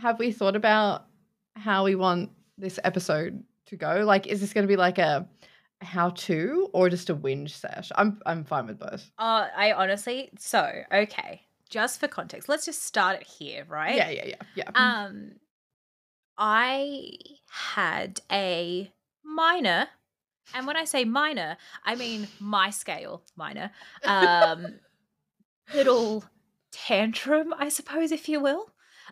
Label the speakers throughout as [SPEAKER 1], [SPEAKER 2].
[SPEAKER 1] have we thought about how we want this episode to go? Like, is this going to be like a how to or just a whinge sesh? I'm I'm fine with both.
[SPEAKER 2] Uh, I honestly, so okay, just for context, let's just start it here, right?
[SPEAKER 1] Yeah, yeah, yeah, yeah.
[SPEAKER 2] Um, I had a minor, and when I say minor, I mean my scale minor, um, little tantrum, I suppose, if you will.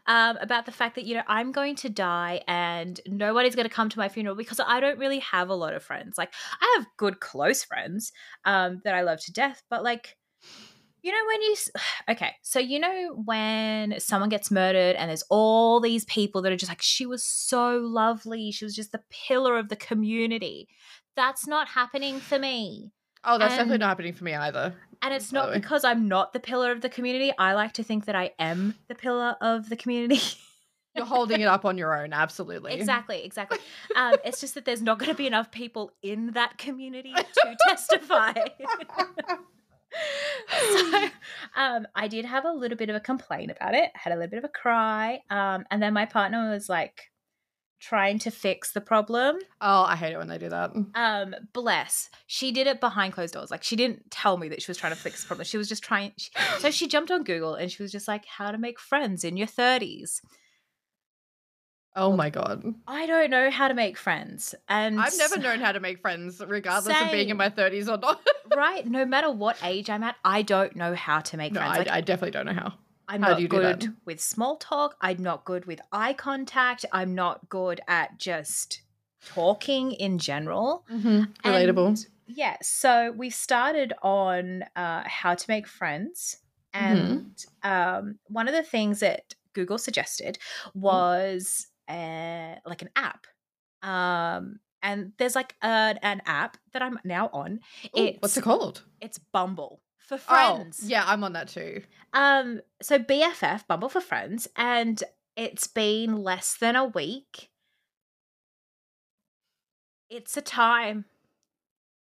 [SPEAKER 2] Um, about the fact that you know I'm going to die and nobody's going to come to my funeral because I don't really have a lot of friends. Like I have good close friends um, that I love to death, but like you know when you okay, so you know when someone gets murdered and there's all these people that are just like she was so lovely, she was just the pillar of the community. That's not happening for me.
[SPEAKER 1] Oh, that's definitely not happening for me either.
[SPEAKER 2] And it's not because I'm not the pillar of the community. I like to think that I am the pillar of the community.
[SPEAKER 1] You're holding it up on your own, absolutely.
[SPEAKER 2] exactly, exactly. Um, it's just that there's not going to be enough people in that community to testify. so um, I did have a little bit of a complaint about it, had a little bit of a cry. Um, and then my partner was like trying to fix the problem.
[SPEAKER 1] Oh, I hate it when they do that.
[SPEAKER 2] Um, bless. She did it behind closed doors. Like she didn't tell me that she was trying to fix the problem. She was just trying. She, so she jumped on Google and she was just like, "How to make friends in your 30s."
[SPEAKER 1] Oh my god.
[SPEAKER 2] I don't know how to make friends, and
[SPEAKER 1] I've never known how to make friends, regardless of being in my 30s or not.
[SPEAKER 2] right. No matter what age I'm at, I don't know how to make
[SPEAKER 1] no,
[SPEAKER 2] friends.
[SPEAKER 1] I,
[SPEAKER 2] Like,
[SPEAKER 1] I definitely don't know how.
[SPEAKER 2] I'm
[SPEAKER 1] how
[SPEAKER 2] not
[SPEAKER 1] do that?
[SPEAKER 2] good with small talk. I'm not good with eye contact. I'm not good at just talking in general.
[SPEAKER 1] Mm-hmm. Relatable.
[SPEAKER 2] And, yeah, so we started on uh, how to make friends, and um, one of the things that Google suggested was uh, like an app. Um, and there's like an, an app that I'm now on.
[SPEAKER 1] Ooh, what's it called?
[SPEAKER 2] It's Bumble for friends.
[SPEAKER 1] Oh, yeah, I'm on that too.
[SPEAKER 2] Um, so BFF, Bumble for Friends, and it's been less than a week. It's a time.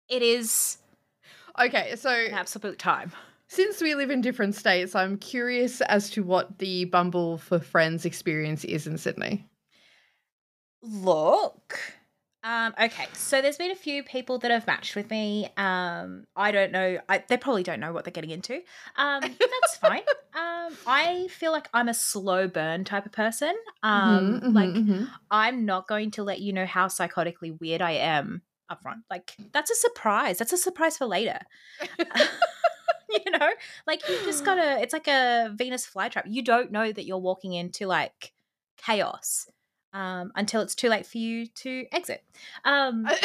[SPEAKER 2] It is
[SPEAKER 1] Okay, so
[SPEAKER 2] an absolute time.
[SPEAKER 1] since we live in different states, I'm curious as to what the Bumble for Friends experience is in Sydney.
[SPEAKER 2] Look. Um, okay, so there's been a few people that have matched with me. Um, I don't know. I, they probably don't know what they're getting into. Um, that's fine. Um, I feel like I'm a slow burn type of person. Um,
[SPEAKER 1] Mhm, mhm,
[SPEAKER 2] like
[SPEAKER 1] mhm.
[SPEAKER 2] I'm not going to let you know how psychotically weird I am up front. Like that's a surprise. That's a surprise for later. you know? Like you just gotta it's like a Venus flytrap. You don't know that you're walking into like chaos. Um, until it's too late for you to exit. Um,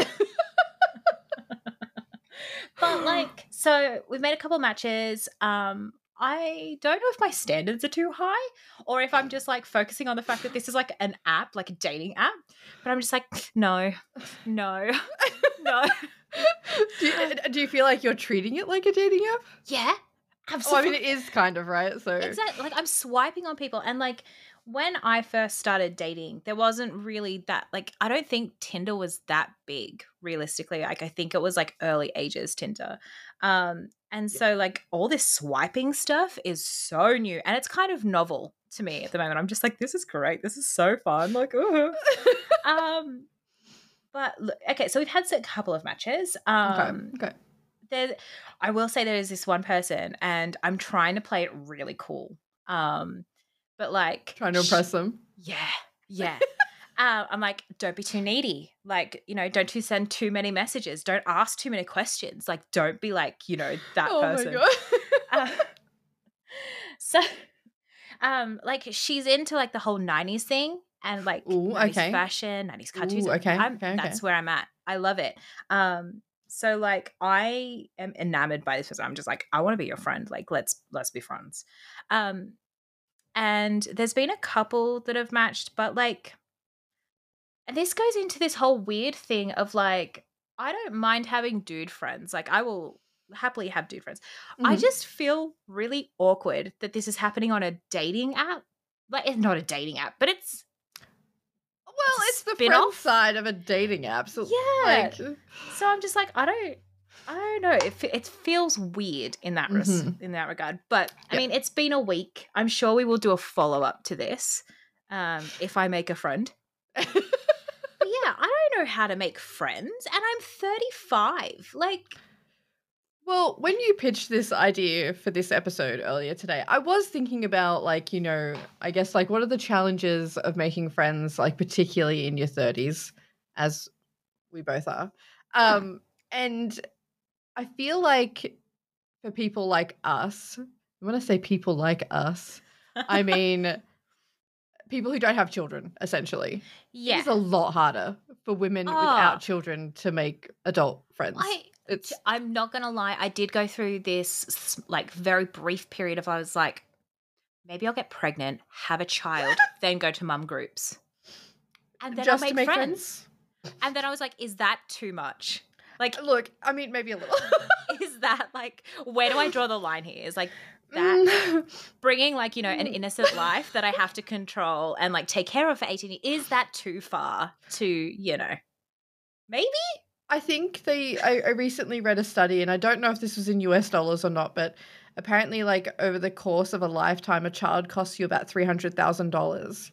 [SPEAKER 2] but like, so we've made a couple matches. Um, I don't know if my standards are too high or if I'm just like focusing on the fact that this is like an app, like a dating app. But I'm just like, no, no, no.
[SPEAKER 1] do, you, do you feel like you're treating it like a dating app?
[SPEAKER 2] Yeah,
[SPEAKER 1] Oh, I
[SPEAKER 2] absolutely.
[SPEAKER 1] mean, it is kind of right. So
[SPEAKER 2] Exactly. Like I'm swiping on people and like when I first started dating, there wasn't really that like I don't think Tinder was that big realistically. Like I think it was like early ages Tinder. Um and so like all this swiping stuff is so new and it's kind of novel to me at the moment. I'm just like this is great. This is so fun. Like ooh. um but look, okay, so we've had a couple of matches. Um
[SPEAKER 1] okay, okay.
[SPEAKER 2] there I will say there is this one person and I'm trying to play it really cool. Um but like
[SPEAKER 1] Trying to
[SPEAKER 2] sh-
[SPEAKER 1] impress them.
[SPEAKER 2] Yeah. Yeah. uh, I'm like, don't be too needy. Like, you know, don't too send too many messages. Don't ask too many questions. Like, don't be like, you know, that
[SPEAKER 1] oh
[SPEAKER 2] person.
[SPEAKER 1] my god.
[SPEAKER 2] Uh, so um like she's into like the whole 90s thing and like
[SPEAKER 1] Ooh,
[SPEAKER 2] 90s
[SPEAKER 1] okay.
[SPEAKER 2] fashion 90s cartoons
[SPEAKER 1] Ooh, okay, okay.
[SPEAKER 2] that's where i'm at i love it um so like i am enamored by this person i'm just like i want to be your friend like let's let's be friends um and there's been a couple that have matched but like and this goes into this whole weird thing of like i don't mind having dude friends like i will happily have dude friends I
[SPEAKER 1] Mhm.
[SPEAKER 2] just feel really awkward that this is happening on a dating app. Like it's not a dating app, but it's
[SPEAKER 1] well, it's the friend side of a dating app. So
[SPEAKER 2] Yeah.
[SPEAKER 1] like,
[SPEAKER 2] so I'm just like I don't I don't know. It, it feels weird in that res-
[SPEAKER 1] Mhm.
[SPEAKER 2] in that regard. But I
[SPEAKER 1] Yep.
[SPEAKER 2] mean, it's been a week. I'm sure we will do a follow up to this. um, if I make a friend. But yeah, I don't know how to make friends, and I'm 35. Like,
[SPEAKER 1] Well, when you pitched this idea for this episode earlier today, I was thinking about like, you know, I guess like what are the challenges of making friends, like particularly in your 30s, as we both are. Um, and I feel like for people like us, when I say people like us, I mean people who don't have children, essentially.
[SPEAKER 2] yeah,
[SPEAKER 1] It's a lot harder for women
[SPEAKER 2] Ah.
[SPEAKER 1] without children to make adult friends.
[SPEAKER 2] I
[SPEAKER 1] it's
[SPEAKER 2] I'm not gonna lie, I did go through this like very brief period of I was like, maybe I'll get pregnant, have a child, then go to mum groups, and then
[SPEAKER 1] just
[SPEAKER 2] I'll
[SPEAKER 1] to
[SPEAKER 2] make,
[SPEAKER 1] make
[SPEAKER 2] friends.
[SPEAKER 1] friends.
[SPEAKER 2] And then I was like, is that too much? Like,
[SPEAKER 1] Look, I mean, maybe a little.
[SPEAKER 2] is that like where do I draw the line here? Is like that
[SPEAKER 1] Mm,
[SPEAKER 2] bringing like you know an
[SPEAKER 1] Mm.
[SPEAKER 2] innocent life that I have to control and like take care of for eighteen? years, Is that too far to you know? Maybe.
[SPEAKER 1] I think they. I, I recently read a study, and I don't know if this was in US dollars or not, but apparently, like over the course of a lifetime, a child costs you about three hundred thousand dollars.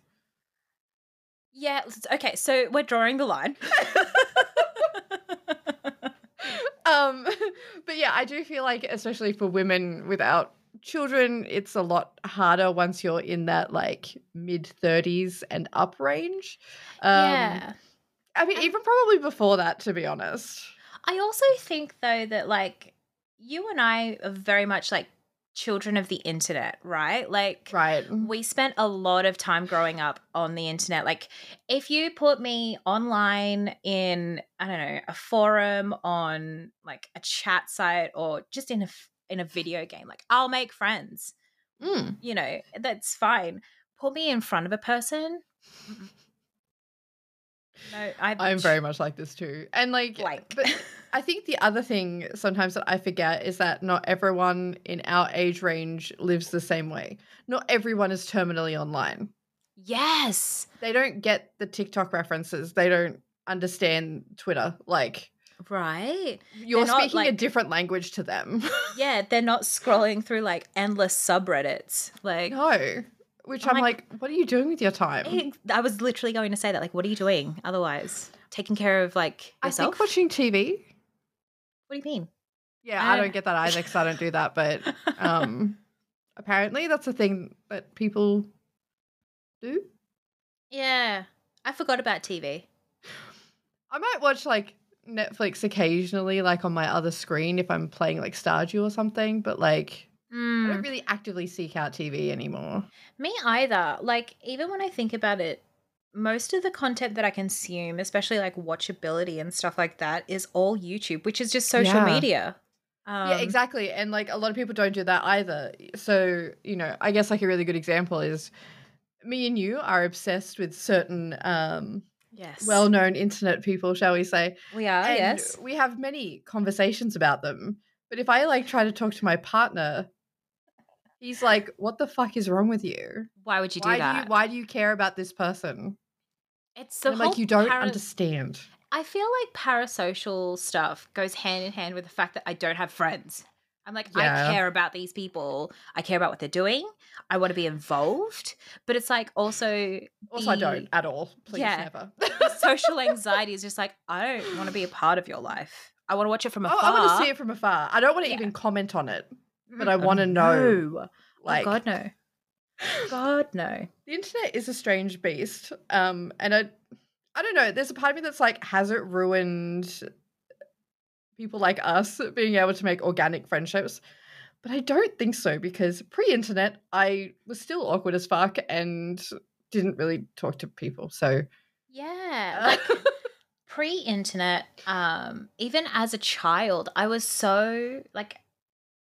[SPEAKER 2] Yeah. Okay. So we're drawing the line.
[SPEAKER 1] Um, but yeah, I do feel like, especially for women without children, it's a lot harder once you're in that like mid thirties and up range. Um,
[SPEAKER 2] yeah.
[SPEAKER 1] I mean, even probably before that, to be honest.
[SPEAKER 2] I also think though that like you and I are very much like children of the internet, right? Like
[SPEAKER 1] Right.
[SPEAKER 2] we spent a lot of time growing up on the internet. Like if you put me online in I don't know, a forum on like a chat site or just in a in a video game, like I'll make friends.
[SPEAKER 1] Mm.
[SPEAKER 2] You know, that's fine. Put me in front of a person. No, I
[SPEAKER 1] I'm very much like this too. And like,
[SPEAKER 2] blank.
[SPEAKER 1] but I think the other thing sometimes that I forget is that not everyone in our age range lives the same way. Not everyone is terminally online.
[SPEAKER 2] yes.
[SPEAKER 1] They don't get the TikTok references. They don't understand Twitter. Like
[SPEAKER 2] Right.
[SPEAKER 1] you're speaking a different language to them.
[SPEAKER 2] Yeah, they're not scrolling through like endless subreddits. Like,
[SPEAKER 1] no. Which
[SPEAKER 2] I'm
[SPEAKER 1] I'm
[SPEAKER 2] like-
[SPEAKER 1] like, what are you doing with your time?
[SPEAKER 2] I was literally going to say that. Like, what are you doing otherwise? Taking care of like yourself?
[SPEAKER 1] I think watching TV.
[SPEAKER 2] what do you mean?
[SPEAKER 1] Yeah,
[SPEAKER 2] I
[SPEAKER 1] I
[SPEAKER 2] don't-
[SPEAKER 1] don't get that either because I don't do that. But um, apparently that's a thing that people do.
[SPEAKER 2] yeah, I forgot about TV.
[SPEAKER 1] I might watch like Netflix occasionally, like on my other screen if I'm playing like Stardew or something. But like, I
[SPEAKER 2] Mm,
[SPEAKER 1] don't really actively seek out TV anymore.
[SPEAKER 2] me either. Like, even when I think about it, most of the content that I consume, especially like watchability and stuff like that, is all YouTube, which is just social
[SPEAKER 1] Yeah.
[SPEAKER 2] media. Um,
[SPEAKER 1] yeah, exactly. And like a lot of people don't do that either. So you know, I guess like a really good example is me and you are obsessed with certain um
[SPEAKER 2] Yes.
[SPEAKER 1] well-known internet people, shall we say?
[SPEAKER 2] we are.
[SPEAKER 1] and
[SPEAKER 2] yes.
[SPEAKER 1] we have many conversations about them. But if I like try to talk to my partner, he's like, "What the fuck is wrong with you?
[SPEAKER 2] Why would you do
[SPEAKER 1] why
[SPEAKER 2] that?
[SPEAKER 1] do you why do you care about this person?"
[SPEAKER 2] it's the
[SPEAKER 1] like, "You don't
[SPEAKER 2] para-
[SPEAKER 1] understand."
[SPEAKER 2] I feel like parasocial stuff goes hand in hand with the fact that I don't have friends. I'm like,
[SPEAKER 1] Yeah.
[SPEAKER 2] I care about these people. I care about what they're doing. I want to be involved. But it's like also
[SPEAKER 1] Also, I don't at all. Please,
[SPEAKER 2] Yeah.
[SPEAKER 1] never.
[SPEAKER 2] social anxiety is just like, I don't want to be a part of your life. I want to watch it from
[SPEAKER 1] Oh,
[SPEAKER 2] afar.
[SPEAKER 1] I want to see it from afar. I don't want to
[SPEAKER 2] Yeah.
[SPEAKER 1] even comment on it. But I
[SPEAKER 2] oh,
[SPEAKER 1] wanna know,
[SPEAKER 2] no.
[SPEAKER 1] Like,
[SPEAKER 2] oh God, no. God, no.
[SPEAKER 1] the internet is a strange beast. Um, and I, I don't know. There's a part of me that's like, has it ruined people like us being able to make organic friendships? But I don't think so because pre-internet, I was still awkward as fuck and didn't really talk to people. So
[SPEAKER 2] Yeah.
[SPEAKER 1] uh,
[SPEAKER 2] Like pre-internet um even as a child i was so like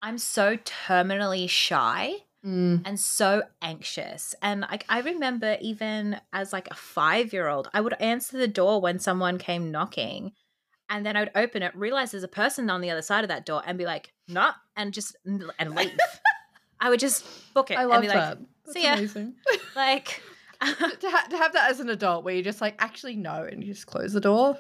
[SPEAKER 2] i'm so terminally shy
[SPEAKER 1] mm,
[SPEAKER 2] and so anxious and like i remember even as like a five year old i would answer the door when someone came knocking and then i would open it realize there's a person on the other side of that door and be like nah and just and leave i would just book it
[SPEAKER 1] I
[SPEAKER 2] and
[SPEAKER 1] love
[SPEAKER 2] be like
[SPEAKER 1] that. That's
[SPEAKER 2] "See ya."
[SPEAKER 1] amazing.
[SPEAKER 2] like
[SPEAKER 1] to, ha- to have that as an adult where you're just like, actually, no, and you just close the door.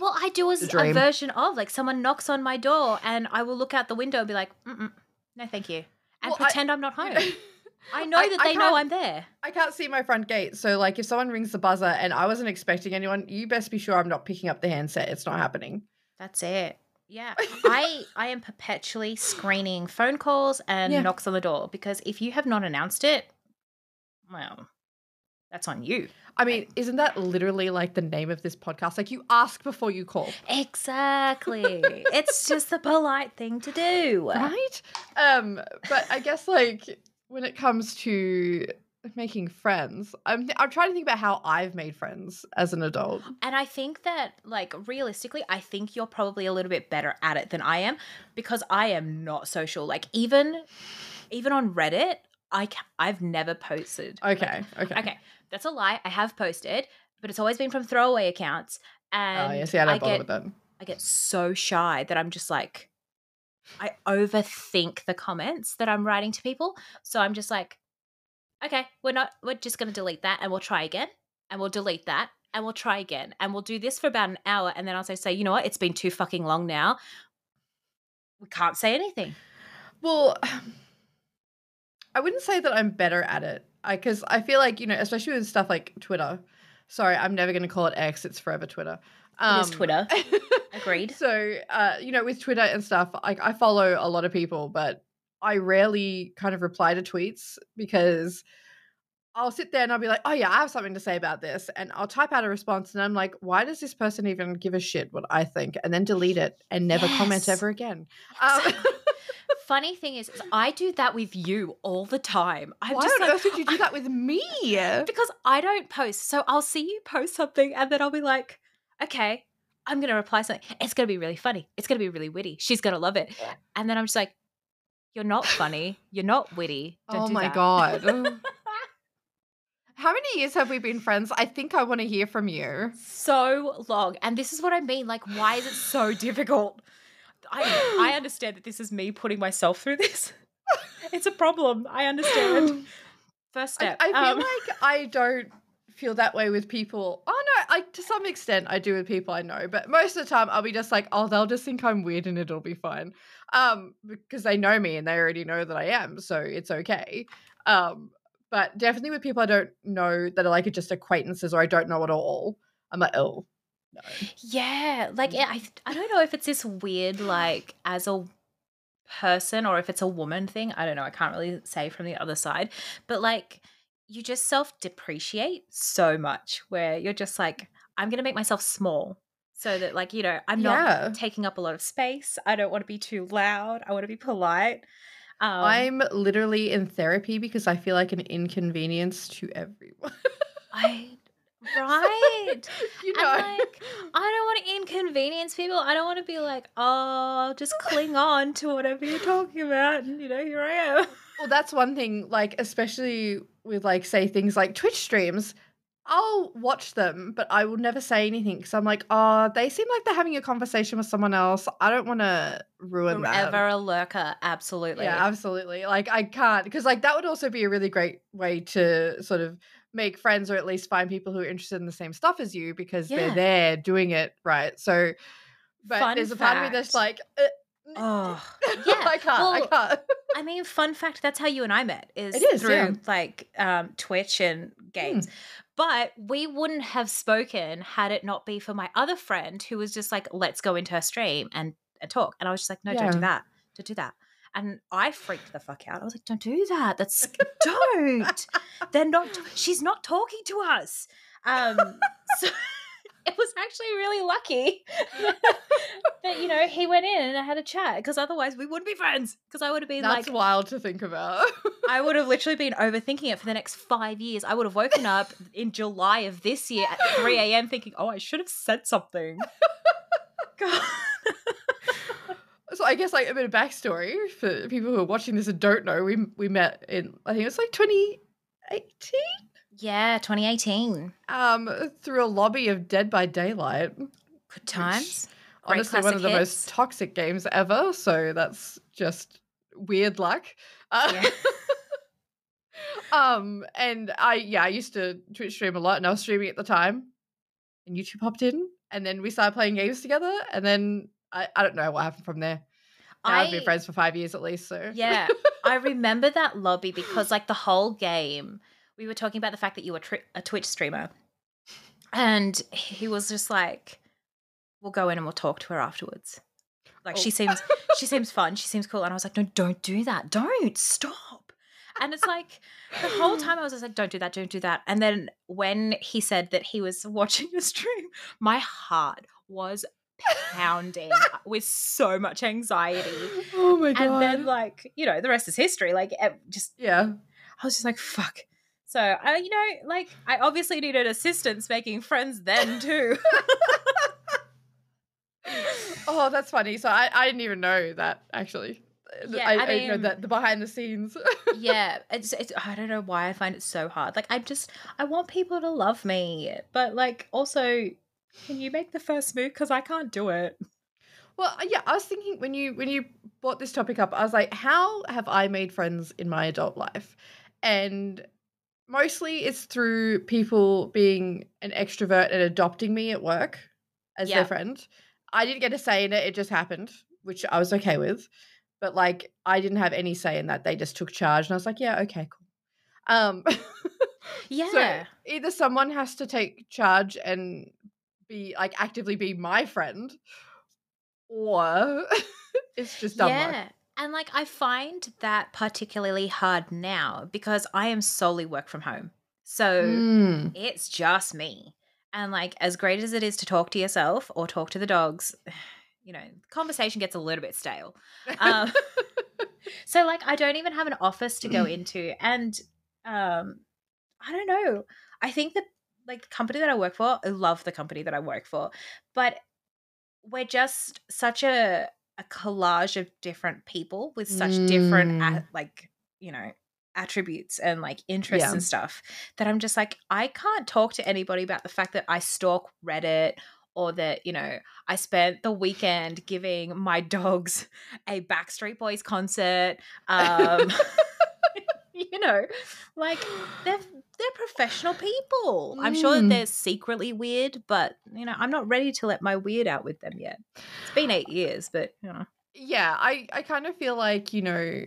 [SPEAKER 2] Well, I do as
[SPEAKER 1] The
[SPEAKER 2] a version of like someone knocks on my door and I will look out the window and be like, Mm-mm, no, thank you, and
[SPEAKER 1] Well,
[SPEAKER 2] pretend I'm not home. I know
[SPEAKER 1] I-
[SPEAKER 2] that
[SPEAKER 1] I
[SPEAKER 2] they know I'm there.
[SPEAKER 1] I can't see my front gate. So, like, if someone rings the buzzer and I wasn't expecting anyone, you best be sure I'm not picking up the handset. It's not happening.
[SPEAKER 2] That's it. Yeah. I I am perpetually screening phone calls and
[SPEAKER 1] Yeah.
[SPEAKER 2] knocks on the door because if you have not announced it, well, that's on you.
[SPEAKER 1] I mean, isn't that literally like the name of this podcast? Like, you ask before you call,
[SPEAKER 2] Exactly. it's just the polite thing to do.
[SPEAKER 1] right? Um, but I guess like when it comes to making friends, I'm I'm trying to think about how I've made friends as an adult.
[SPEAKER 2] And I think that, like, realistically, I think you're probably a little bit better at it than I am because I am not social. Like, even even on Reddit, I ca- I've never posted. like-
[SPEAKER 1] Okay, okay,
[SPEAKER 2] okay, that's a lie. I have posted, but it's always been from throwaway accounts. And
[SPEAKER 1] Oh, yeah, see, I don't
[SPEAKER 2] I
[SPEAKER 1] bother
[SPEAKER 2] get
[SPEAKER 1] with that.
[SPEAKER 2] I get so shy that I'm just like, I overthink the comments that I'm writing to people. So I'm just like, okay, we're not, we're just going to delete that and we'll try again. And we'll delete that and we'll try again. And we'll do this for about an hour. And then I'll say, say, you know what? It's been too fucking long now. We can't say anything.
[SPEAKER 1] Well, I wouldn't say that I'm better at it because I, feel like you know, especially with stuff like Twitter. Sorry, I'm never going to call it X. It's forever Twitter.
[SPEAKER 2] It is Twitter. Agreed.
[SPEAKER 1] So, uh, you know, with Twitter and stuff, I, I follow a lot of people, but I rarely kind of reply to tweets because I'll sit there and I'll be like, oh, yeah, I have something to say about this. And I'll type out a response and I'm like, why does this person even give a shit what I think? And then delete it and never comment ever again. Um.
[SPEAKER 2] Funny thing is, is I do that with you all the time. I'm
[SPEAKER 1] why
[SPEAKER 2] just
[SPEAKER 1] on
[SPEAKER 2] like,
[SPEAKER 1] earth would you do that with me?
[SPEAKER 2] because I don't post. So I'll see you post something and then I'll be like, okay, I'm going to reply something. It's going to be really funny. It's going to be really witty. She's going to love it. And then I'm just like, you're not funny. You're not witty. Don't
[SPEAKER 1] oh my
[SPEAKER 2] that."
[SPEAKER 1] God. How many years have we been friends? I think I want to hear from you.
[SPEAKER 2] so long. And this is what I mean. Like, why is it so difficult? I, I understand that this is me putting myself through this. it's a problem. I understand. First
[SPEAKER 1] I,
[SPEAKER 2] step.
[SPEAKER 1] I feel
[SPEAKER 2] um,
[SPEAKER 1] like I don't feel that way with people. Oh no, like to some extent I do with people I know, but most of the time I'll be just like, oh, they'll just think I'm weird and it'll be fine. Um, because they know me and they already know that I am, so it's okay. Um, but definitely with people I don't know that are like just acquaintances or I don't know at all, I'm like, oh no.
[SPEAKER 2] Yeah, like yeah, I I don't know if it's this weird like as a person or if it's a woman thing. I don't know. I can't really say from the other side. But like you just self-depreciate so much where you're just like I'm going to make myself small so that like, you know, I'm
[SPEAKER 1] Yeah.
[SPEAKER 2] not taking up a lot of space. I don't want to be too loud. I want to be polite. Um,
[SPEAKER 1] I'm literally in therapy because I feel like an inconvenience to everyone.
[SPEAKER 2] I right.
[SPEAKER 1] you know.
[SPEAKER 2] I'm like, I don't want to inconvenience people. I don't want to be like, oh, just cling on to whatever you're talking about. And, you know, here I am.
[SPEAKER 1] Well, that's one thing, like, especially with, like, say things like Twitch streams. I'll watch them, but I will never say anything because I'm like, oh, they seem like they're having a conversation with someone else. I don't want to ruin that.
[SPEAKER 2] Forever a lurker. Absolutely.
[SPEAKER 1] Yeah, absolutely. Like, I can't because, like, that would also be a really great way to sort of make friends or at least find people who are interested in the same stuff as you because they're there doing it right. So, but
[SPEAKER 2] Fun
[SPEAKER 1] there's a part of me that's like, uh,
[SPEAKER 2] Oh, yeah.
[SPEAKER 1] I can't. I can't.
[SPEAKER 2] I mean, fun fact, that's how you and I met is,
[SPEAKER 1] It is,
[SPEAKER 2] through
[SPEAKER 1] yeah.
[SPEAKER 2] like um, Twitch and games. But we wouldn't have spoken had it not be for my other friend who was just like, let's go into her stream and, and talk. And I was just like, no, don't do that. Don't do that. And I freaked the fuck out. I was like, don't do that. That's don't. They're not she's not talking to us. Um so it was actually really lucky that you know he went in and I had a chat because otherwise we wouldn't be friends because I would have been
[SPEAKER 1] That's
[SPEAKER 2] like
[SPEAKER 1] wild to think about.
[SPEAKER 2] I would have literally been overthinking it for the next five years. I would have woken up in July of this year at 3 a.m. thinking, oh, I should have said something. God.
[SPEAKER 1] So I guess like a bit of backstory for people who are watching this and don't know. We we met in I think it was like 2018
[SPEAKER 2] Yeah, 2018.
[SPEAKER 1] um through a lobby of Dead by Daylight.
[SPEAKER 2] Good times. Great
[SPEAKER 1] Honestly, one of the
[SPEAKER 2] hits.
[SPEAKER 1] most toxic games ever. So that's just weird luck. Uh,
[SPEAKER 2] Yeah.
[SPEAKER 1] um, and I yeah I used to Twitch stream a lot, and I was streaming at the time, and YouTube popped in, and then we started playing games together, and then I I don't know what happened from there. Now I've been friends for five years at least. So
[SPEAKER 2] Yeah. I remember that lobby because, like, the whole game, we were talking about the fact that you were tri- a Twitch streamer, and he was just like, "We'll go in and we'll talk to her afterwards." Like,
[SPEAKER 1] Oh.
[SPEAKER 2] she seems she seems fun, she seems cool, and I was like, "No, don't do that, don't stop." And it's like the whole time I was just like, "Don't do that, don't do that." And then when he said that he was watching a stream, my heart was pounding with so much anxiety.
[SPEAKER 1] Oh my god.
[SPEAKER 2] And then, like, you know, the rest is history. Like, just,
[SPEAKER 1] yeah.
[SPEAKER 2] I was just like, fuck. So, I, you know, like, I obviously needed assistance making friends then too.
[SPEAKER 1] Oh, that's funny. So I, I didn't even know that actually.
[SPEAKER 2] Yeah,
[SPEAKER 1] I,
[SPEAKER 2] I
[SPEAKER 1] I know
[SPEAKER 2] mean-
[SPEAKER 1] that the behind the scenes.
[SPEAKER 2] yeah, it's, it's, I don't know why I find it so hard. Like, I just, I want people to love me, but like, also, can you make the first move? Because I can't do it.
[SPEAKER 1] Well, uh, yeah, I was thinking when you when you brought this topic up, I was like, how have I made friends in my adult life? And mostly it's through people being an extrovert and adopting me at work as
[SPEAKER 2] Yeah.
[SPEAKER 1] their friend. I didn't get a say in it, it just happened, which I was okay with. But like I didn't have any say in that. They just took charge and I was like, yeah, okay, cool. Um
[SPEAKER 2] Yeah.
[SPEAKER 1] So either someone has to take charge and be like actively be my friend, or it's just dumb
[SPEAKER 2] yeah. And like I find that particularly hard now because I am solely work from home. So
[SPEAKER 1] Mm.
[SPEAKER 2] it's just me. And like as great as it is to talk to yourself or talk to the dogs, you know, conversation gets a little bit stale. Um, so like I don't even have an office to go into and um I don't know. I think that like the company that I work for, I love the company that I work for, but we're just such a a collage of different people with such different
[SPEAKER 1] Mm.
[SPEAKER 2] like, you know, attributes and like interests
[SPEAKER 1] Yeah.
[SPEAKER 2] and stuff that I'm just like I can't talk to anybody about the fact that I stalk Reddit or that, you know, I spent the weekend giving my dogs a Backstreet Boys concert. Um you know, like they're they're professional people. I'm sure that
[SPEAKER 1] Mm.
[SPEAKER 2] they're secretly weird, but you know, I'm not ready to let my weird out with them yet. It's been eight years, but you know.
[SPEAKER 1] yeah, I I kind of feel like you know,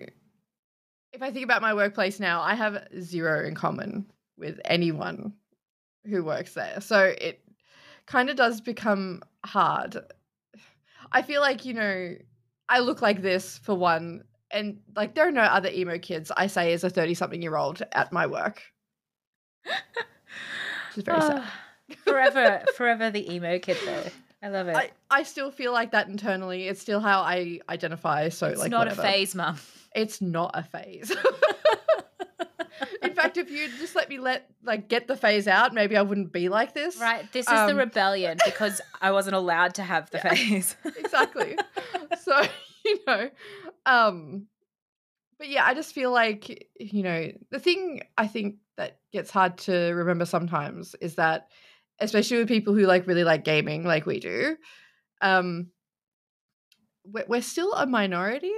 [SPEAKER 1] if I think about my workplace now, I have zero in common with anyone who works there. So it kind of does become hard. I feel like you know, I look like this for one. And like there are no other emo kids, I say as a 30 something year old at my work. Which is very sad.
[SPEAKER 2] Ah, forever, forever the emo kid though. I love it.
[SPEAKER 1] I, I still feel like that internally. It's still how I identify. So
[SPEAKER 2] it's
[SPEAKER 1] like
[SPEAKER 2] not
[SPEAKER 1] whatever.
[SPEAKER 2] a phase, mum.
[SPEAKER 1] It's not a phase. In fact, if you just let me let like get the phase out, maybe I wouldn't be like this.
[SPEAKER 2] Right. This is the
[SPEAKER 1] Um,
[SPEAKER 2] rebellion because I wasn't allowed to have the
[SPEAKER 1] Yeah.
[SPEAKER 2] phase.
[SPEAKER 1] exactly. so, you know, um but yeah, I just feel like, you know, the thing I think that gets hard to remember sometimes is that especially with people who like really like gaming like we do, um we're, we're still a minority.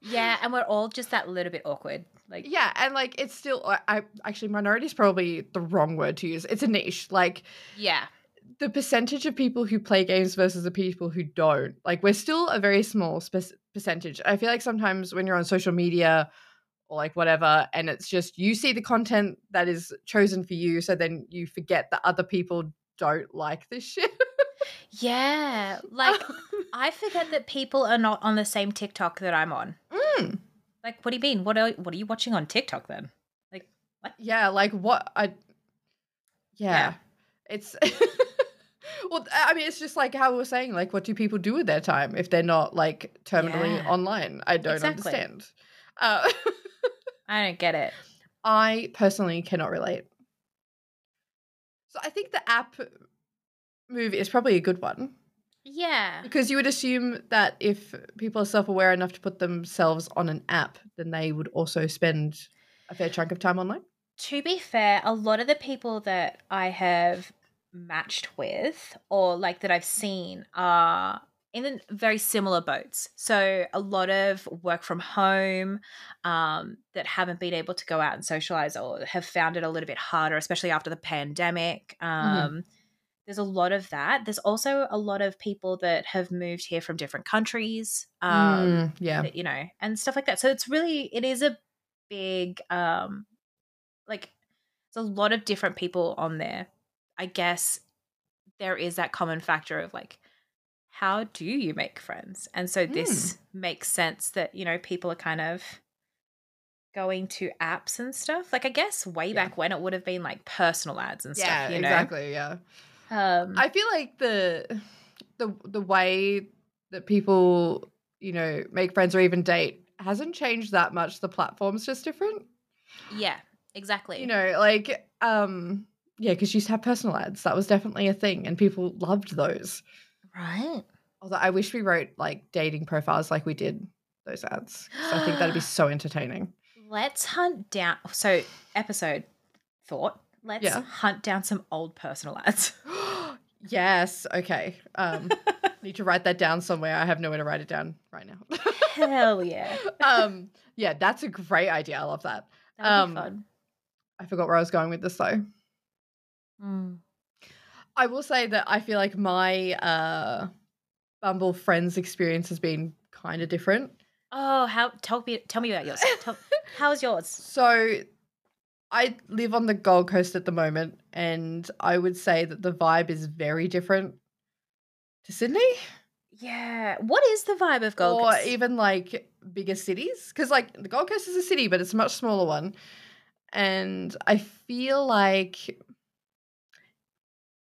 [SPEAKER 2] yeah, and we're all just that little bit awkward. Like
[SPEAKER 1] yeah, and like it's still I, I actually minority is probably the wrong word to use. It's a niche. Like
[SPEAKER 2] yeah.
[SPEAKER 1] the percentage of people who play games versus the people who don't like we're still a very small spe- percentage i feel like sometimes when you're on social media or like whatever and it's just you see the content that is chosen for you so then you forget that other people don't like this shit
[SPEAKER 2] Yeah. Like I forget that people are not on the same TikTok that I'm on.
[SPEAKER 1] Mm,
[SPEAKER 2] Like, what do you mean? What are what are you watching on TikTok then? Like, what?
[SPEAKER 1] Yeah like what i yeah,
[SPEAKER 2] Yeah.
[SPEAKER 1] it's well i mean it's just like how we were saying like what do people do with their time if they're not like terminally
[SPEAKER 2] Yeah.
[SPEAKER 1] online i don't
[SPEAKER 2] Exactly.
[SPEAKER 1] understand uh
[SPEAKER 2] I don't get it.
[SPEAKER 1] I personally cannot relate. So I think the app move is probably a good one
[SPEAKER 2] Yeah.
[SPEAKER 1] because you would assume that if people are self aware enough to put themselves on an app, then they would also spend a fair chunk of time online.
[SPEAKER 2] To be fair, a lot of the people that I have matched with or like that I've seen are in very similar boats. So a lot of work from home um, that haven't been able to go out and socialize or have found it a little bit harder, especially after the pandemic. Um, there's a lot of that. There's also a lot of people that have moved here from different countries. Um,
[SPEAKER 1] Mm, yeah.
[SPEAKER 2] you know, and stuff like that. So it's really it is a big um like there's a lot of different people on there. I guess there is that common factor of like how do you make friends? And so this makes sense that, you know, people are kind of going to apps and stuff. Like I guess way
[SPEAKER 1] Yeah.
[SPEAKER 2] back when it would have been like personal ads and
[SPEAKER 1] Yeah,
[SPEAKER 2] stuff, you know.
[SPEAKER 1] exactly. Yeah.
[SPEAKER 2] Um
[SPEAKER 1] I feel like the the the way that people, you know, make friends or even date hasn't changed that much. The platform's just different.
[SPEAKER 2] yeah, exactly.
[SPEAKER 1] You know, like um yeah, because you used to have personal ads. That was definitely a thing and people loved those.
[SPEAKER 2] right?
[SPEAKER 1] Although I wish we wrote like dating profiles like we did those ads. I think that'd be so entertaining.
[SPEAKER 2] Let's hunt down. So, episode thought. Let's
[SPEAKER 1] Yeah.
[SPEAKER 2] hunt down some old personal ads.
[SPEAKER 1] yes. Okay. Um need to write that down somewhere. I have nowhere to write it down right now.
[SPEAKER 2] Hell yeah.
[SPEAKER 1] um yeah, that's a great idea. I love that. Um,
[SPEAKER 2] be fun.
[SPEAKER 1] I forgot where I was going with this though.
[SPEAKER 2] Mm.
[SPEAKER 1] I will say that I feel like my uh Bumble friends experience has been kind of different.
[SPEAKER 2] Oh, how tell me tell me about yours. Tell, how's yours?
[SPEAKER 1] So I live on the Gold Coast at the moment and I would say that the vibe is very different to Sydney
[SPEAKER 2] Yeah. What is the vibe of Gold
[SPEAKER 1] or
[SPEAKER 2] Coast?
[SPEAKER 1] even like bigger cities cuz like the Gold Coast is a city but it's a much smaller one. And I feel like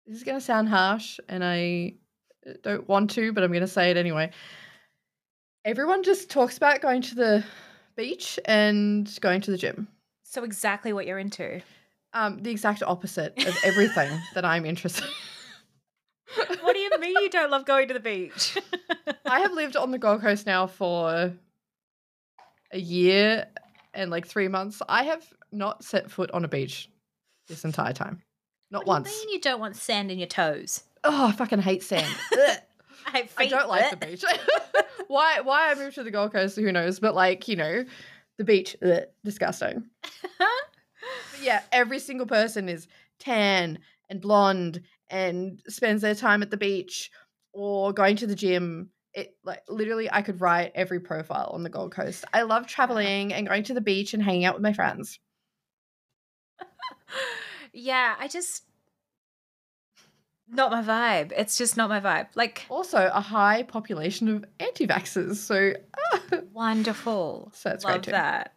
[SPEAKER 1] this is going to sound harsh and I don't want to, but I'm going to say it anyway. Everyone just talks about going to the beach and going to the gym.
[SPEAKER 2] so exactly what you're into.
[SPEAKER 1] Um, the exact opposite of everything that I'm interested. in.
[SPEAKER 2] What do you mean you don't love going to the beach?
[SPEAKER 1] I have lived on the Gold Coast now for a year and like three months. I have not set foot on a beach this entire time. Not
[SPEAKER 2] what
[SPEAKER 1] once.
[SPEAKER 2] do you mean you don't want sand in your toes?
[SPEAKER 1] Oh, I fucking hate sand.
[SPEAKER 2] I,
[SPEAKER 1] I don't like the beach. why? Why I moved to the Gold Coast? Who knows? But like you know, the beach, ugh, disgusting. But yeah, every single person is tan and blonde and spends their time at the beach or going to the gym. It like literally I could write every profile on the Gold Coast. I love traveling and going to the beach and hanging out with my friends.
[SPEAKER 2] Yeah, I just not my vibe. It's just not my vibe. Like
[SPEAKER 1] Also, a high population of anti-vaxxers, so
[SPEAKER 2] wonderful.
[SPEAKER 1] So that's
[SPEAKER 2] Love
[SPEAKER 1] great too.
[SPEAKER 2] that.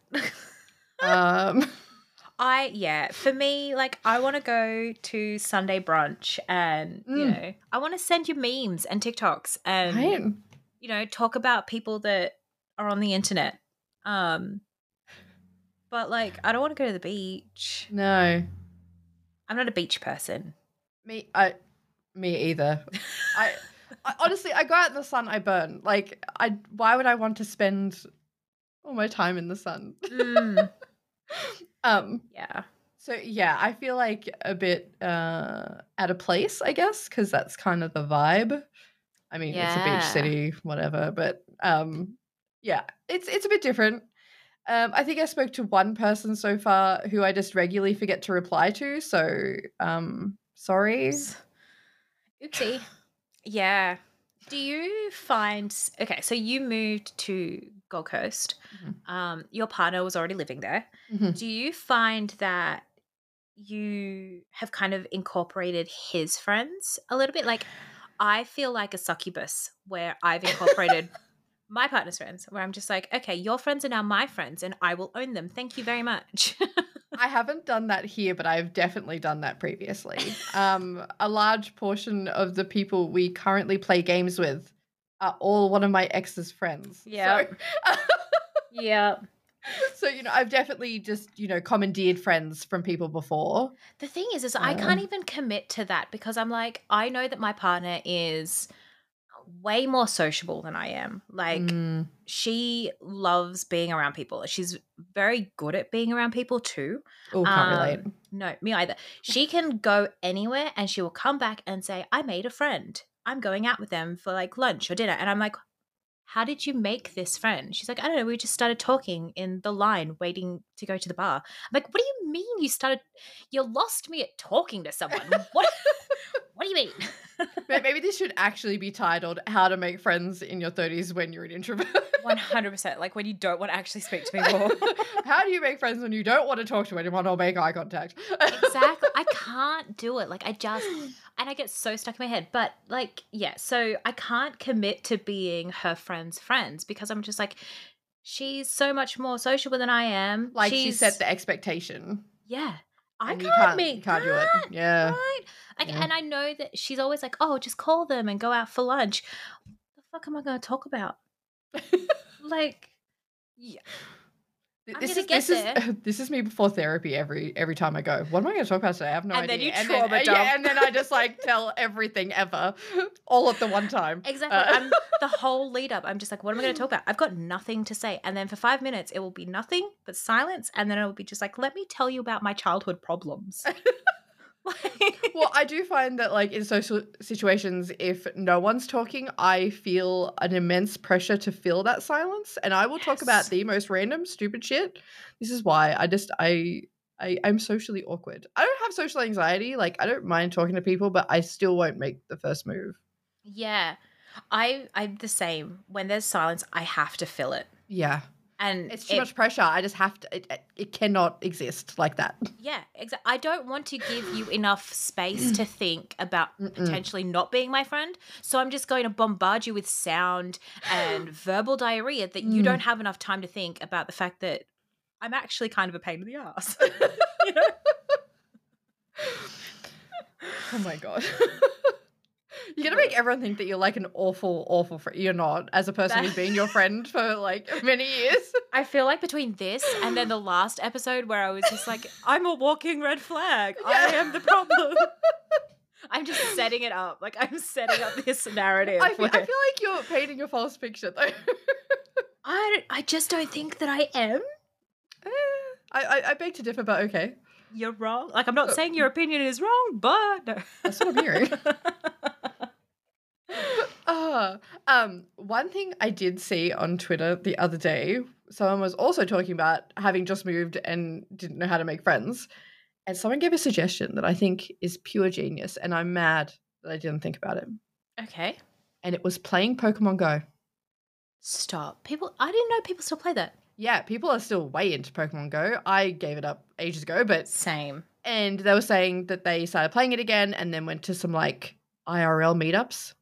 [SPEAKER 1] um
[SPEAKER 2] I yeah, for me, like I want to go to Sunday brunch and you
[SPEAKER 1] Mm.
[SPEAKER 2] know I want to send you memes and TikToks and
[SPEAKER 1] right.
[SPEAKER 2] you know talk about people that are on the internet. Um, but like I don't want to go to the beach.
[SPEAKER 1] No.
[SPEAKER 2] I'm not a beach person.
[SPEAKER 1] Me I me either. I, I honestly I go out in the sun, I burn. Like I why would I want to spend all my time in the sun?
[SPEAKER 2] Mm,
[SPEAKER 1] um
[SPEAKER 2] yeah.
[SPEAKER 1] so yeah, I feel like a bit uh out of place, I guess, because that's kind of the vibe. I mean, it's a beach city, whatever, but um yeah, it's it's a bit different. Um, I think I spoke to one person so far who I just regularly forget to reply to. So, um, sorry.
[SPEAKER 2] Oopsie. Yeah. Do you find okay? So you moved to Gold Coast.
[SPEAKER 1] Mhm.
[SPEAKER 2] Um, your partner was already living there.
[SPEAKER 1] Mhm.
[SPEAKER 2] Do you find that you have kind of incorporated his friends a little bit? Like, I feel like a succubus where I've incorporated my partner's friends, where I'm just like, okay, your friends are now my friends, and I will own them. Thank you very much.
[SPEAKER 1] I haven't done that here, but I've definitely done that previously. Um, a large portion of the people we currently play games with are all one of my ex's friends.
[SPEAKER 2] Yep.
[SPEAKER 1] So,
[SPEAKER 2] yeah.
[SPEAKER 1] so you know, I've definitely just you know commandeered friends from people before.
[SPEAKER 2] The thing is, is I can't even commit to that because I'm like, I know that my partner is way more sociable than I am. Like,
[SPEAKER 1] Mm,
[SPEAKER 2] she loves being around people. She's very good at being around people too.
[SPEAKER 1] oh, can't relate.
[SPEAKER 2] Um, No, me either. She can go anywhere and she will come back and say, I made a friend. I'm going out with them for like lunch or dinner. And I'm like, how did you make this friend? She's like, I don't know. We just started talking in the line waiting to go to the bar. I'm like, what do you mean you started? You lost me at talking to someone. What? what do you mean?
[SPEAKER 1] May- Maybe this should actually be titled "How to Make Friends in Your 30s When You're an Introvert."
[SPEAKER 2] One hundred percent. Like when you don't want to actually speak to people.
[SPEAKER 1] How do you make friends when you don't want to talk to anyone or make eye contact?
[SPEAKER 2] exactly. I can't do it. Like I just and I get so stuck in my head. But like, yeah, so I can't commit to being her friend's friends because I'm just like, she's so much more sociable than I am.
[SPEAKER 1] like she
[SPEAKER 2] she's,
[SPEAKER 1] set the expectation.
[SPEAKER 2] Yeah. I
[SPEAKER 1] and
[SPEAKER 2] can't,
[SPEAKER 1] can't,
[SPEAKER 2] meet
[SPEAKER 1] you can't do it.
[SPEAKER 2] that,
[SPEAKER 1] Yeah.
[SPEAKER 2] Right. Like,
[SPEAKER 1] Yeah.
[SPEAKER 2] And I know that she's always like, oh, just call them and go out for lunch. What the fuck am I going to talk about? like, yeah. I'm
[SPEAKER 1] This is this is this is me before therapy every every time I go. What am I going to talk about today? I have no
[SPEAKER 2] And then
[SPEAKER 1] idea.
[SPEAKER 2] you
[SPEAKER 1] and
[SPEAKER 2] trauma
[SPEAKER 1] then, uh,
[SPEAKER 2] dump.
[SPEAKER 1] yeah, and then I just like tell everything ever, all at the one time.
[SPEAKER 2] Exactly.
[SPEAKER 1] Uh,
[SPEAKER 2] I'm the whole lead up. I'm just like, what am I going to talk about? I've got nothing to say. And then for five minutes, it will be nothing but silence. And then it will be just like, let me tell you about my childhood problems.
[SPEAKER 1] Well, I do find that like in social situations, if no one's talking, I feel an immense pressure to fill that silence, and I will talk about the most random, stupid shit. This is why I just I. I, I'm socially awkward. I don't have social anxiety. Like I don't mind talking to people, but I still won't make the first move.
[SPEAKER 2] yeah. I I'm the same. When there's silence, I have to fill it.
[SPEAKER 1] Yeah,
[SPEAKER 2] And
[SPEAKER 1] it's too
[SPEAKER 2] it-
[SPEAKER 1] much pressure. I just have to. It, it- cannot exist like that.
[SPEAKER 2] Yeah, exactly. I don't want to give you enough space to think about
[SPEAKER 1] Mm-mm.
[SPEAKER 2] potentially not being my friend. So I'm just going to bombard you with sound and verbal diarrhea that you
[SPEAKER 1] Mm.
[SPEAKER 2] don't have enough time to think about the fact that I'm actually kind of a pain in the ass. you know?
[SPEAKER 1] Oh my god. You're gonna make everyone think that you're like an awful, awful friend. You're not, as a person who's been your friend for like many years.
[SPEAKER 2] I feel like between this and then the last episode where I was just like, I'm a walking red flag. I am the problem. I'm just setting it up. Like I'm setting up this narrative.
[SPEAKER 1] I feel, I feel like you're painting a false picture though.
[SPEAKER 2] I, I just don't think that I am.
[SPEAKER 1] Eh, I, I, I beg to differ, but okay.
[SPEAKER 2] You're wrong. Like I'm not saying your opinion is wrong, but no.
[SPEAKER 1] That's what I'm hearing. Ah, um, one thing I did see on Twitter the other day, someone was also talking about having just moved and didn't know how to make friends. And someone gave a suggestion that I think is pure genius, and I'm mad that I didn't think about it.
[SPEAKER 2] okay.
[SPEAKER 1] And it was playing Pokemon Go.
[SPEAKER 2] Stop. People I didn't know people still play that.
[SPEAKER 1] Yeah, people are still way into Pokemon Go. I gave it up ages ago, but
[SPEAKER 2] Same.
[SPEAKER 1] and they were saying that they started playing it again and then went to some like IRL meetups.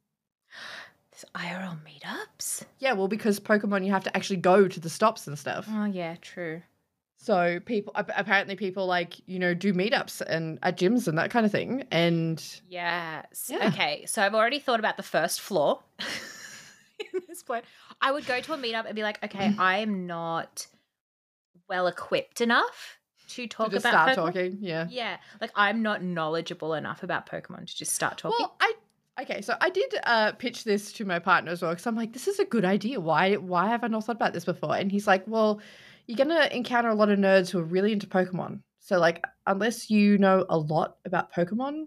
[SPEAKER 2] There's IRL meetups.
[SPEAKER 1] Yeah, well, because Pokemon, you have to actually go to the stops and stuff.
[SPEAKER 2] Oh yeah, true.
[SPEAKER 1] So people apparently people like you know do meetups and at gyms and that kind of thing. And
[SPEAKER 2] Yes.
[SPEAKER 1] Yeah.
[SPEAKER 2] Okay. So I've already thought about the first floor. In this point, I would go to a meetup and be like, okay, mm. I am not well equipped enough to
[SPEAKER 1] to
[SPEAKER 2] talk
[SPEAKER 1] just
[SPEAKER 2] about
[SPEAKER 1] start
[SPEAKER 2] Pokemon.
[SPEAKER 1] talking, yeah.
[SPEAKER 2] Yeah, like I'm not knowledgeable enough about Pokemon to just start talking.
[SPEAKER 1] Well, I okay, so I did uh, pitch this to my partner as well because I'm like, this is a good idea. Why why have I not thought about this before? And he's like, well, you're gonna encounter a lot of nerds who are really into Pokemon. So like, unless you know a lot about Pokemon,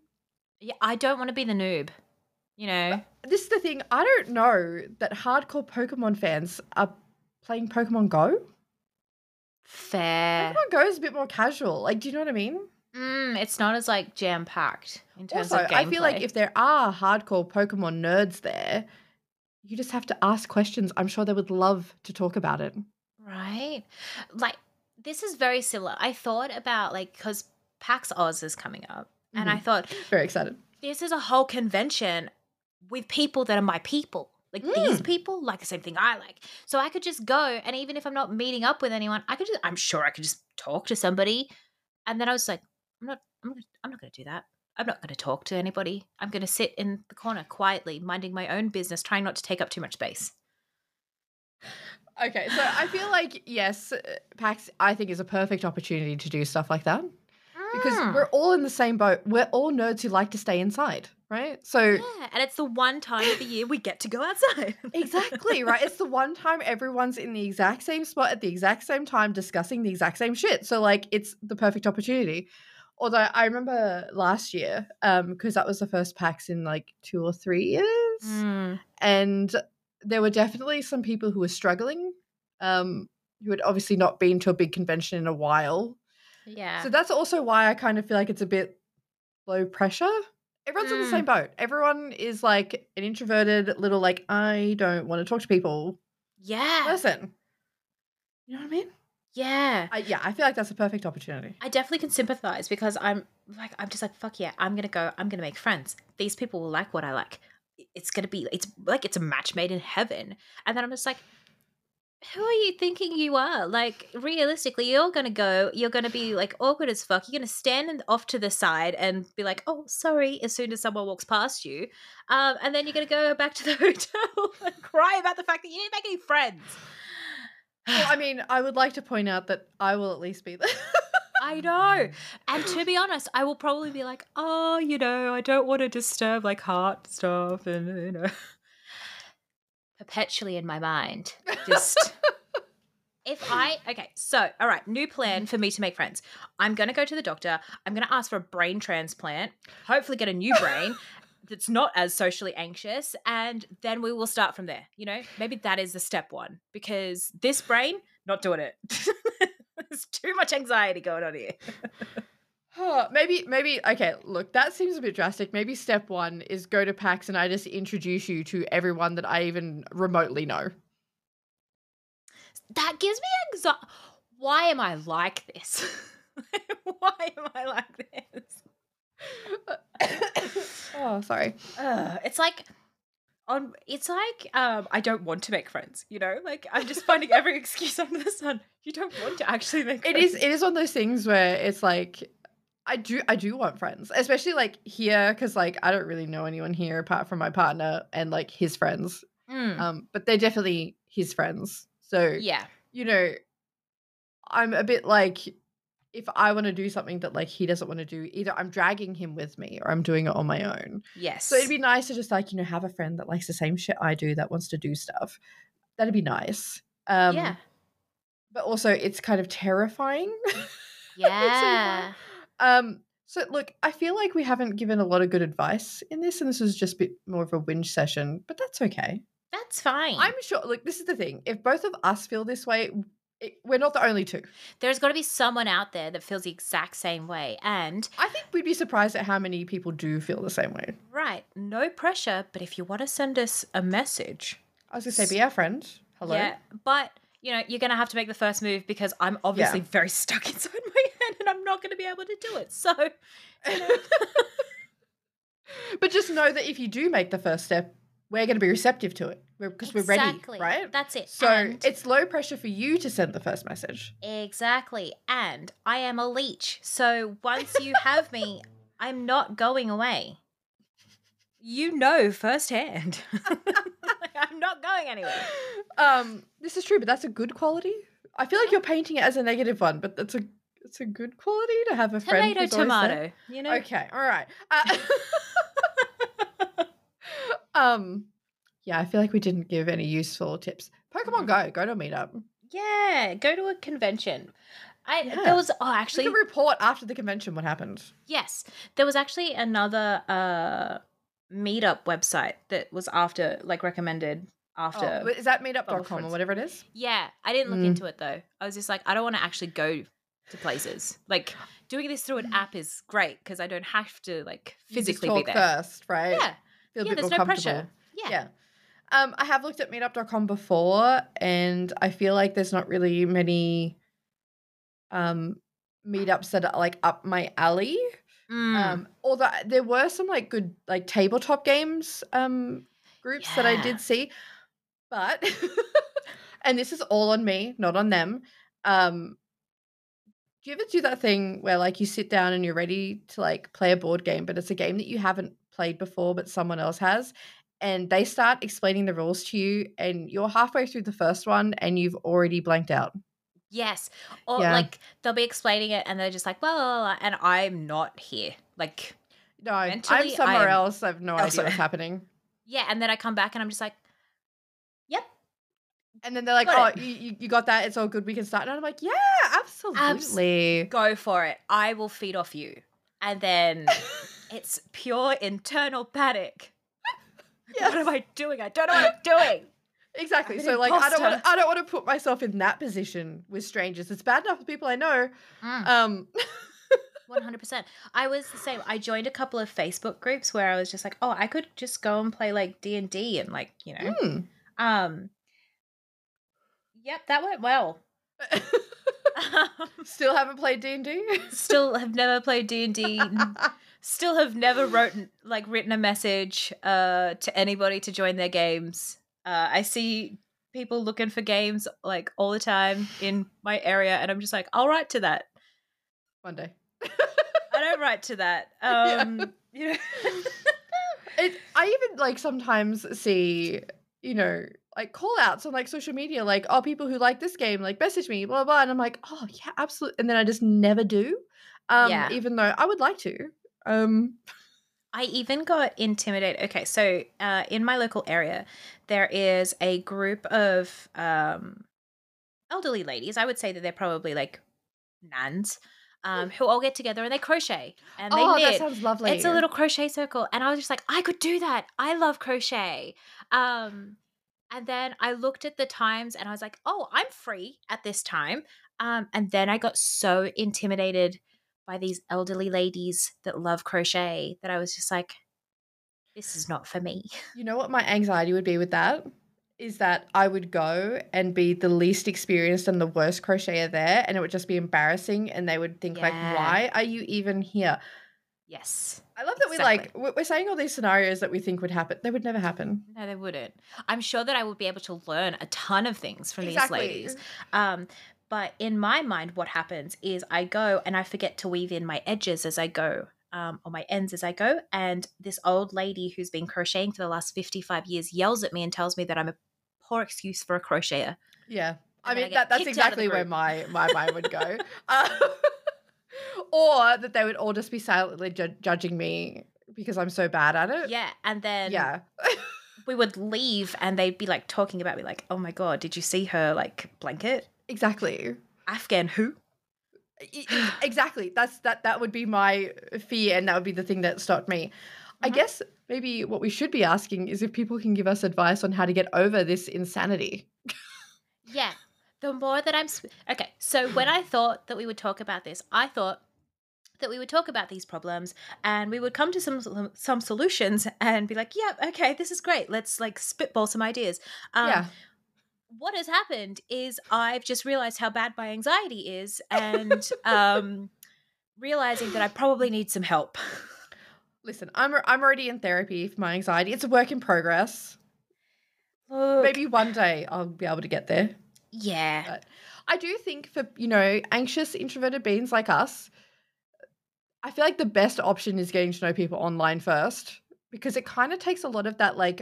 [SPEAKER 2] yeah, I don't want to be the noob. You know,
[SPEAKER 1] this is the thing. I don't know that hardcore Pokemon fans are playing Pokemon Go.
[SPEAKER 2] fair.
[SPEAKER 1] Pokemon Go is a bit more casual. Like, do you know what I mean?
[SPEAKER 2] Mm, it's not as like jam packed in terms
[SPEAKER 1] Also,
[SPEAKER 2] of gameplay.
[SPEAKER 1] I feel like if there are hardcore Pokemon nerds there, you just have to ask questions. I'm sure they would love to talk about it.
[SPEAKER 2] right, like this is very similar. I thought about like because PAX Aus is coming up, and I
[SPEAKER 1] Mhm.
[SPEAKER 2] thought
[SPEAKER 1] Very excited.
[SPEAKER 2] this is a whole convention with people that are my people. Like these
[SPEAKER 1] Mm.
[SPEAKER 2] people like the same thing I like. So I could just go and even if I'm not meeting up with anyone, I could just I'm sure I could just talk to somebody. And then I was like, I'm not I'm not, I'm not going to do that. I'm not going to talk to anybody. I'm going to sit in the corner quietly, minding my own business, trying not to take up too much space.
[SPEAKER 1] Okay, so I feel like yes, uh, PAX I think is a perfect opportunity to do stuff like that because
[SPEAKER 2] Mm.
[SPEAKER 1] we're all in the same boat. We're all nerds who like to stay inside, right? So
[SPEAKER 2] yeah, and it's the one time of the year we get to go outside.
[SPEAKER 1] exactly, right? It's the one time everyone's in the exact same spot at the exact same time discussing the exact same shit. So like it's the perfect opportunity. Although I remember last year, um, because that was the first PAX in like two or three years.
[SPEAKER 2] Mm.
[SPEAKER 1] and there were definitely some people who were struggling um who had obviously not been to a big convention in a while
[SPEAKER 2] Yeah.
[SPEAKER 1] so that's also why i kind of feel like it's a bit low pressure Everyone's in the
[SPEAKER 2] Mm.
[SPEAKER 1] same boat. Everyone is like an introverted little like I don't want to talk to people
[SPEAKER 2] Yeah.
[SPEAKER 1] person. You know what I mean?
[SPEAKER 2] Yeah.
[SPEAKER 1] I, yeah, I feel like that's a perfect opportunity.
[SPEAKER 2] I definitely can sympathize because I'm like I'm just like fuck yeah I'm gonna go I'm gonna make friends. These people will like what I like. It's gonna be it's like it's a match made in heaven. And then I'm just like who are you thinking you are? Like realistically you're gonna go you're gonna be like awkward as fuck. You're gonna stand off to the side and be like oh sorry as soon as someone walks past you. Um, and then you're gonna go back to the hotel and cry about the fact that you didn't make any friends
[SPEAKER 1] Well, I mean, I would like to point out that I will at least be there.
[SPEAKER 2] I know. And to be honest, I will probably be like, oh, you know, I don't want to disturb like heart stuff and, you know, perpetually in my mind. Just. If I okay, so all right, new plan for me to make friends. I'm gonna go to the doctor. I'm gonna ask for a brain transplant. Hopefully, get a new brain that's not as socially anxious, and then we will start from there. You know, maybe that is the step one because this brain not doing it. There's too much anxiety going on here.
[SPEAKER 1] Huh, maybe, maybe. Okay, look, that seems a bit drastic. Maybe step one is go to PAX and I just introduce you to everyone that I even remotely know.
[SPEAKER 2] That gives me anxiety. Why am I like this? Why am I like this?
[SPEAKER 1] Oh, sorry.
[SPEAKER 2] Ugh, it's like on it's like um I don't want to make friends, you know? Like I'm just finding every excuse under the sun. You don't want to actually make
[SPEAKER 1] It
[SPEAKER 2] friends.
[SPEAKER 1] is. It is one of those things where it's like, I do. I do want friends, especially like here, because like I don't really know anyone here apart from my partner and like his friends.
[SPEAKER 2] Mm,
[SPEAKER 1] Um, but they're definitely his friends. So
[SPEAKER 2] yeah.
[SPEAKER 1] you know, I'm a bit like, if I want to do something that like he doesn't want to do, either I'm dragging him with me or I'm doing it on my own.
[SPEAKER 2] Yes.
[SPEAKER 1] So it'd be nice to just like you know have a friend that likes the same shit I do that wants to do stuff. That'd be nice. Um,
[SPEAKER 2] yeah.
[SPEAKER 1] But also, it's kind of terrifying.
[SPEAKER 2] Yeah.
[SPEAKER 1] Um, so look, I feel like we haven't given a lot of good advice in this, and this was just a bit more of a whinge session, but that's okay.
[SPEAKER 2] That's fine.
[SPEAKER 1] I'm sure. Look, this is the thing. If both of us feel this way, it, we're not the only two.
[SPEAKER 2] There's got to be someone out there that feels the exact same way. And
[SPEAKER 1] I think we'd be surprised at how many people do feel the same way.
[SPEAKER 2] right, no pressure, but if you want to send us a message,
[SPEAKER 1] I was gonna say, be our friend. Hello.
[SPEAKER 2] Yeah, but you know, you're gonna have to make the first move because I'm obviously very stuck inside my head and I'm not gonna be able to do it. So, you know,
[SPEAKER 1] but just know that if you do make the first step, we're going to be receptive to it because we're ready,
[SPEAKER 2] Exactly.
[SPEAKER 1] right?
[SPEAKER 2] That's it.
[SPEAKER 1] So
[SPEAKER 2] And-
[SPEAKER 1] it's low pressure for you to send the first message.
[SPEAKER 2] exactly. And I am a leech. So once you have me, I'm not going away. You know firsthand. I'm not going anywhere.
[SPEAKER 1] Um, this is true, but that's a good quality. I feel like you're painting it as a negative one, but that's a it's a good quality to have a friend.
[SPEAKER 2] Tomato,
[SPEAKER 1] always there.
[SPEAKER 2] tomato. You know.
[SPEAKER 1] Okay, all right. Uh, um, yeah, I feel like we didn't give any useful tips. Pokemon Go, go to a meetup.
[SPEAKER 2] Yeah, go to a convention. I
[SPEAKER 1] Yeah.
[SPEAKER 2] there was oh actually
[SPEAKER 1] can report after the convention what happened.
[SPEAKER 2] Yes, there was actually another uh meetup website that was after like recommended after.
[SPEAKER 1] Oh, is that meetup.com or whatever it is?
[SPEAKER 2] yeah, I didn't look
[SPEAKER 1] Mm.
[SPEAKER 2] into it though. I was just like, I don't want to actually go to places. Like doing this through an app is great because I don't have to like physically be there.
[SPEAKER 1] first, right?
[SPEAKER 2] Yeah,
[SPEAKER 1] Feel a
[SPEAKER 2] yeah.
[SPEAKER 1] bit
[SPEAKER 2] There's
[SPEAKER 1] more
[SPEAKER 2] no
[SPEAKER 1] comfortable.
[SPEAKER 2] pressure. Yeah.
[SPEAKER 1] Yeah. Um, I have looked at meetup.com before and I feel like there's not really many um meetups that are like up my alley.
[SPEAKER 2] Mm.
[SPEAKER 1] Um, although there were some like good like tabletop games um groups that I did see, but and this is all on me, not on them. Um, do you ever do that thing where like you sit down and you're ready to like play a board game, but it's a game that you haven't played before, but someone else has, and they start explaining the rules to you, and you're halfway through the first one and you've already blanked out.
[SPEAKER 2] Yes, or
[SPEAKER 1] Yeah.
[SPEAKER 2] like they'll be explaining it and they're just like, blah, blah, blah, and I'm not here. Like,
[SPEAKER 1] No, I'm somewhere
[SPEAKER 2] am
[SPEAKER 1] else. I have no idea what's happening.
[SPEAKER 2] yeah, and then I come back and I'm just like, yep,
[SPEAKER 1] And then they're like,
[SPEAKER 2] Got
[SPEAKER 1] "Oh, you, you you got that? It's all good. We can start." And I'm like, "Yeah, absolutely."
[SPEAKER 2] go for it. I will feed off you. And then it's pure internal panic. What am I doing? I don't know what I'm doing.
[SPEAKER 1] exactly.
[SPEAKER 2] I'm
[SPEAKER 1] So like, I don't want
[SPEAKER 2] imposter.
[SPEAKER 1] I don't want to put myself in that position with strangers. It's bad enough with people I know.
[SPEAKER 2] Mm.
[SPEAKER 1] Um,
[SPEAKER 2] 100%. I was the same. I joined a couple of Facebook groups where I was just like, "Oh, I could just go and play like D&D and like, you know."
[SPEAKER 1] Hmm.
[SPEAKER 2] Um Yep, that went well.
[SPEAKER 1] Still haven't played D and D.
[SPEAKER 2] Still have never played D&D. Still have never written like written a message uh to anybody to join their games. Uh I see people looking for games like all the time in my area and I'm just like, "I'll write to that."
[SPEAKER 1] One day.
[SPEAKER 2] I don't write to that.
[SPEAKER 1] Yeah.
[SPEAKER 2] Um you know
[SPEAKER 1] It, I even like sometimes see, you know, like call outs on like social media, like, oh, people who like this game, like message me, blah, blah. And I'm like, oh, yeah, absolutely. And then I just never do. Um,
[SPEAKER 2] Yeah.
[SPEAKER 1] even though I would like to. Um,
[SPEAKER 2] I even got intimidated. Okay, so uh, in my local area, there is a group of um, elderly ladies. I would say that they're probably like nans um, who all get together and they crochet and they
[SPEAKER 1] oh, that sounds lovely.
[SPEAKER 2] It's a little crochet circle, and I was just like, I could do that. I love crochet. Um, and then I looked at the times, and I was like, oh, I'm free at this time. Um, and then I got so intimidated by these elderly ladies that love crochet that I was just like, this is not for me.
[SPEAKER 1] You know what my anxiety would be with that? Is that I would go and be the least experienced and the worst crocheter there, and it would just be embarrassing, and they would think like, "Why are you even here?"
[SPEAKER 2] Yes.
[SPEAKER 1] I love that we like we- we're saying all these scenarios that we think would happen. They would never happen.
[SPEAKER 2] No, they wouldn't. I'm sure that I would be able to learn a ton of things from these ladies. Um, but in my mind, what happens is I go and I forget to weave in my edges as I go, um, or my ends as I go. And this old lady who's been crocheting for the last 55 years yells at me and tells me that I'm a poor excuse for a crocheter.
[SPEAKER 1] Yeah. I
[SPEAKER 2] And I
[SPEAKER 1] mean,
[SPEAKER 2] get
[SPEAKER 1] that, that's
[SPEAKER 2] kicked out of the
[SPEAKER 1] exactly where my, my mind would go. Uh, or that they would all just be silently ju- judging me because I'm so bad at it.
[SPEAKER 2] Yeah. And then
[SPEAKER 1] Yeah.
[SPEAKER 2] we would leave and they'd be like talking about me, like, oh my God, did you see her like blanket?
[SPEAKER 1] Exactly.
[SPEAKER 2] Afghan who?
[SPEAKER 1] Exactly. That's that that would be my fear and that would be the thing that stopped me. I
[SPEAKER 2] Mhm.
[SPEAKER 1] guess maybe what we should be asking is if people can give us advice on how to get over this insanity.
[SPEAKER 2] Yeah. The more that I'm. Sp- okay. So when I thought that we would talk about this, I thought that we would talk about these problems and we would come to some some solutions and be like, "Yep, okay, this is great. Let's like spitball some ideas." Um,
[SPEAKER 1] yeah.
[SPEAKER 2] What has happened is I've just realized how bad my anxiety is and um, realizing that I probably need some help.
[SPEAKER 1] Listen, I'm I'm already in therapy for my anxiety. It's a work in progress.
[SPEAKER 2] Look,
[SPEAKER 1] Maybe one day I'll be able to get there.
[SPEAKER 2] yeah,
[SPEAKER 1] But I do think for, you know, anxious introverted beings like us, I feel like the best option is getting to know people online first because it kind of takes a lot of that like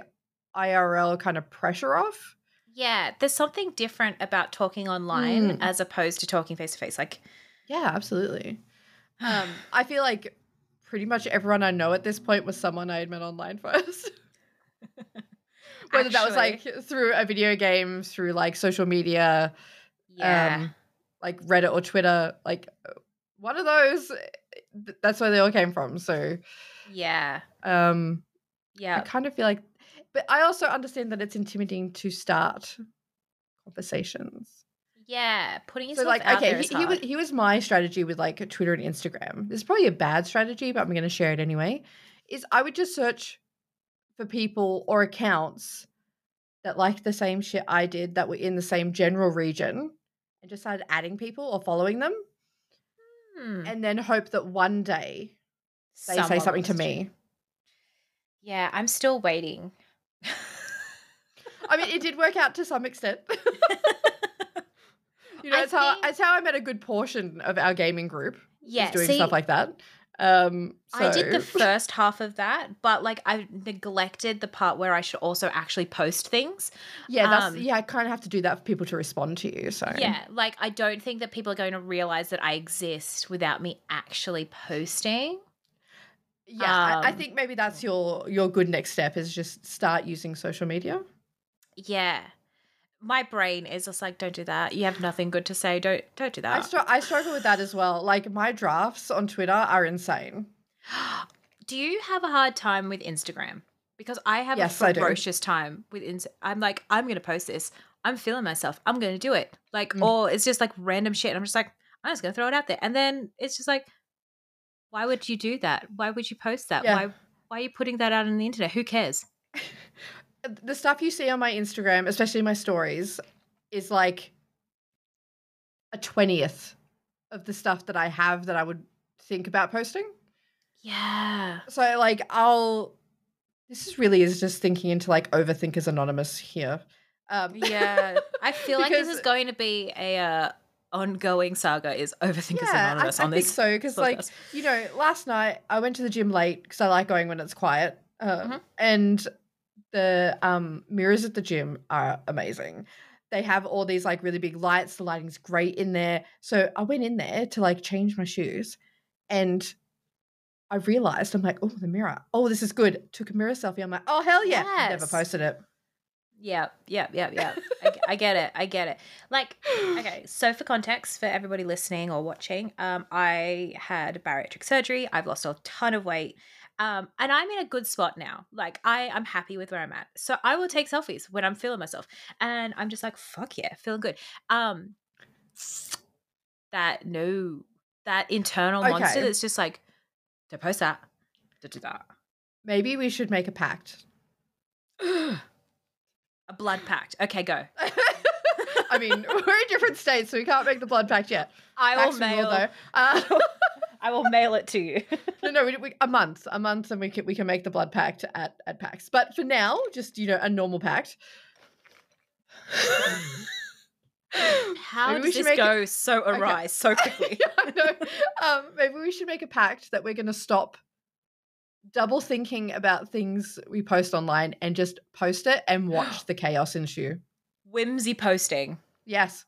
[SPEAKER 1] IRL kind of pressure off.
[SPEAKER 2] Yeah. There's something different about talking online
[SPEAKER 1] Mm.
[SPEAKER 2] as opposed to talking face to face. Like,
[SPEAKER 1] Yeah, absolutely. Um, I feel like pretty much everyone I know at this point was someone I had met online first. Whether that was like through a video game, through like social media,
[SPEAKER 2] yeah.
[SPEAKER 1] um, like Reddit or Twitter, like one of those. That's where they all came from. So,
[SPEAKER 2] Yeah.
[SPEAKER 1] um,
[SPEAKER 2] yeah.
[SPEAKER 1] I kind of feel like, but I also understand that it's intimidating to start conversations.
[SPEAKER 2] Yeah. Putting
[SPEAKER 1] So,
[SPEAKER 2] yourself
[SPEAKER 1] like,
[SPEAKER 2] out
[SPEAKER 1] okay,
[SPEAKER 2] there
[SPEAKER 1] he,
[SPEAKER 2] is
[SPEAKER 1] he was he was my strategy with like Twitter and Instagram. This is probably a bad strategy, but I'm going to share it anyway. Is I would just search for people or accounts that liked the same shit I did that were in the same general region, and just started adding people or following them,
[SPEAKER 2] Hmm.
[SPEAKER 1] and then hope that one day they say something to me.
[SPEAKER 2] Yeah, I'm still waiting.
[SPEAKER 1] I mean, it did work out to some extent. you know,
[SPEAKER 2] I
[SPEAKER 1] it's how it's how I met a good portion of our gaming group.
[SPEAKER 2] yeah,
[SPEAKER 1] doing
[SPEAKER 2] see,
[SPEAKER 1] stuff like that. Um,
[SPEAKER 2] I did the first half of that, but like I neglected the part where I should also actually post things.
[SPEAKER 1] Yeah, that's
[SPEAKER 2] Um,
[SPEAKER 1] yeah. I kind of have to do that for people to respond to you. So
[SPEAKER 2] Yeah, like I don't think that people are going to realize that I exist without me actually posting.
[SPEAKER 1] Yeah. I, I
[SPEAKER 2] Um,
[SPEAKER 1] think maybe that's your your good next step is just start using social media.
[SPEAKER 2] Yeah. My brain is just like, don't do that. You have nothing good to say. Don't don't do
[SPEAKER 1] I
[SPEAKER 2] that.
[SPEAKER 1] str- I struggle with that as well. Like my drafts on Twitter are insane.
[SPEAKER 2] do you have a hard time with Instagram? Because I have
[SPEAKER 1] Yes,
[SPEAKER 2] a
[SPEAKER 1] I
[SPEAKER 2] ferocious time with Insta. I'm like, I'm gonna post this. I'm feeling myself. I'm gonna do it. Like,
[SPEAKER 1] Mm.
[SPEAKER 2] or it's just like random shit. And I'm just like, I'm just gonna throw it out there. And then it's just like, Why would you do that? Why would you post that?
[SPEAKER 1] Yeah.
[SPEAKER 2] Why why are you putting that out on the internet? Who cares?
[SPEAKER 1] the stuff you see on my Instagram, especially my stories, is like a twentieth of the stuff that I have that I would think about posting.
[SPEAKER 2] Yeah.
[SPEAKER 1] So like I'll this is really is just thinking into like overthinkers anonymous here. Um
[SPEAKER 2] Yeah. I feel like this is going to be a uh, ongoing saga is Overthinkers
[SPEAKER 1] yeah,
[SPEAKER 2] Anonymous
[SPEAKER 1] I
[SPEAKER 2] on this.
[SPEAKER 1] I think so because like you know last night I went to the gym late because I like going when it's quiet, uh,
[SPEAKER 2] Mhm.
[SPEAKER 1] and the um, mirrors at the gym are amazing. They have all these like really big lights. The lighting's great in there. So I went in there to like change my shoes, and I realized I'm like, oh, the mirror. Oh, this is good. Took a mirror selfie. I'm like, oh hell yeah. Never posted it.
[SPEAKER 2] Yep, yep, yep, yep. I, I get it. I get it. Like, okay, so for context, for everybody listening or watching, um, I had bariatric surgery. I've lost a ton of weight. Um, and I'm in a good spot now. Like, I, I'm happy with where I'm at. So I will take selfies when I'm feeling myself. And I'm just like, fuck yeah, feeling good. Um, that, no, that internal monster that's just like, don't post that. Don't do that.
[SPEAKER 1] Maybe we should make a pact.
[SPEAKER 2] a blood pact. Okay, go.
[SPEAKER 1] I mean, we're in different states, so we can't make the blood pact yet.
[SPEAKER 2] I will
[SPEAKER 1] we will,
[SPEAKER 2] mail.
[SPEAKER 1] though. Uh,
[SPEAKER 2] I will mail it to you.
[SPEAKER 1] no, no, we, we, a month, a month, and we can we can make the blood pact at at PAX. But for now, just you know, a normal pact.
[SPEAKER 2] How
[SPEAKER 1] Maybe we
[SPEAKER 2] does
[SPEAKER 1] should
[SPEAKER 2] this go so awry so quickly?
[SPEAKER 1] I know. Um, maybe we should make a pact that we're going to stop double thinking about things we post online and just post it and watch the chaos ensue.
[SPEAKER 2] Whimsy posting.
[SPEAKER 1] Yes.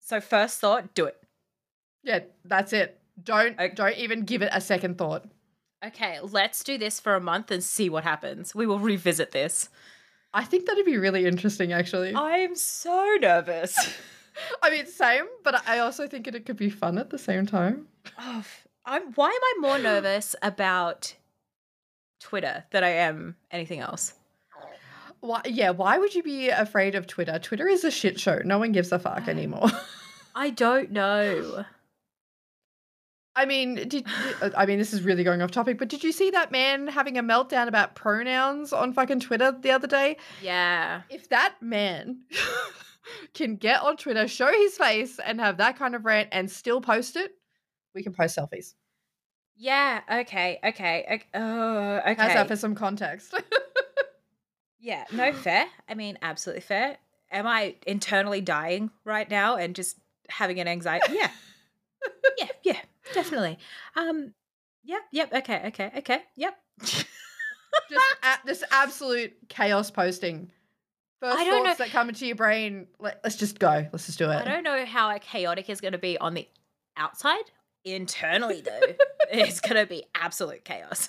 [SPEAKER 2] So first thought, do it.
[SPEAKER 1] Yeah, that's it. Don't
[SPEAKER 2] Ok-
[SPEAKER 1] don't even give it a second thought.
[SPEAKER 2] Okay, let's do this for a month and see what happens. We will revisit this.
[SPEAKER 1] I think that'd be really interesting, actually.
[SPEAKER 2] I'm so nervous.
[SPEAKER 1] I mean, same, but I also think it, it could be fun at the same time.
[SPEAKER 2] oh, I'm, why am I more nervous about Twitter than I am anything else?
[SPEAKER 1] Why? Yeah, why would you be afraid of Twitter? Twitter is a shit show. No one gives a fuck anymore.
[SPEAKER 2] I don't know.
[SPEAKER 1] I mean, did, I mean this is really going off topic, but did you see that man having a meltdown about pronouns on fucking Twitter the other day?
[SPEAKER 2] Yeah.
[SPEAKER 1] If that man can get on Twitter, show his face, and have that kind of rant and still post it, we can post selfies.
[SPEAKER 2] Yeah, okay, okay. okay. Oh, okay.
[SPEAKER 1] How's that for some context?
[SPEAKER 2] Yeah, no, fair. I mean, absolutely fair. Am I internally dying right now and just having an anxiety? Yeah. yeah, yeah, definitely. Um, yep, yep, okay, okay, okay, yep.
[SPEAKER 1] just, a- just absolute chaos posting. First
[SPEAKER 2] I don't
[SPEAKER 1] thoughts
[SPEAKER 2] know-
[SPEAKER 1] that come into your brain. Let, let's just go. Let's just do it.
[SPEAKER 2] I don't know how chaotic is going to be on the outside. Internally, though, it's going to be absolute chaos.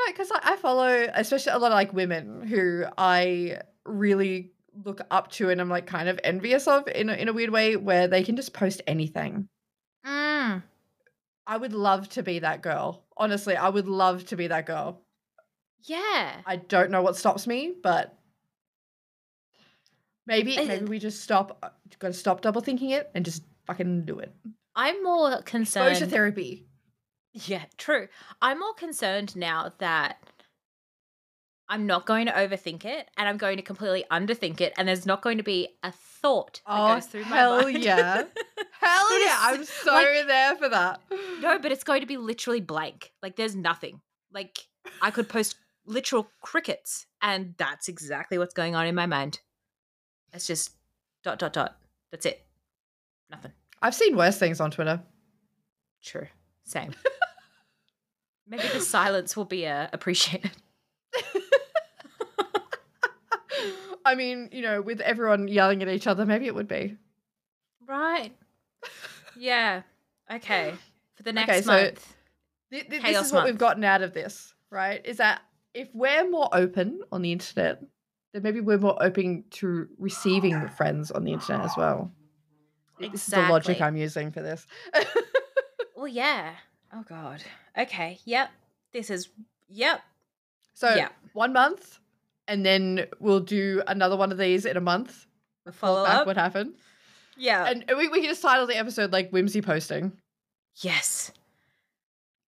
[SPEAKER 1] No, because I, I follow, especially a lot of like women who I really look up to and I'm like kind of envious of in a, in a weird way where they can just post anything.
[SPEAKER 2] mm.
[SPEAKER 1] I would love to be that girl. Honestly, I would love to be that girl.
[SPEAKER 2] Yeah.
[SPEAKER 1] I don't know what stops me, but maybe
[SPEAKER 2] I-
[SPEAKER 1] maybe we just stop. Got to stop double thinking it and just fucking do it.
[SPEAKER 2] I'm more concerned.
[SPEAKER 1] Exposure therapy.
[SPEAKER 2] Yeah, true. I'm more concerned now that I'm not going to overthink it and I'm going to completely underthink it and there's not going to be a thought that
[SPEAKER 1] Oh,
[SPEAKER 2] goes through
[SPEAKER 1] hell
[SPEAKER 2] my mind.
[SPEAKER 1] Hell yeah. Hell yeah! I'm so
[SPEAKER 2] like-
[SPEAKER 1] there for that.
[SPEAKER 2] no, but it's going to be literally blank. Like there's nothing. Like I could post literal crickets and that's exactly what's going on in my mind. It's just dot dot dot. That's it. Nothing.
[SPEAKER 1] I've seen worse things on Twitter.
[SPEAKER 2] True. Same. Maybe the silence will be uh, appreciated.
[SPEAKER 1] I mean, you know, with everyone yelling at each other, maybe it would be.
[SPEAKER 2] Right. Yeah. Okay. For the next
[SPEAKER 1] Okay, so-
[SPEAKER 2] month.
[SPEAKER 1] Th- th- this is what we've gotten out of this, right? Is that if we're more open on the internet, then maybe we're more open to receiving friends on the internet as well. This is the logic I'm using for this.
[SPEAKER 2] Well, yeah. Oh God. Okay. Yep. This is. Yep.
[SPEAKER 1] so
[SPEAKER 2] Yeah.
[SPEAKER 1] one month, and then we'll do another one of these in a month.
[SPEAKER 2] Follow
[SPEAKER 1] Back
[SPEAKER 2] up.
[SPEAKER 1] what happened,
[SPEAKER 2] Yeah.
[SPEAKER 1] and we, we can just title the episode like whimsy posting.
[SPEAKER 2] yes.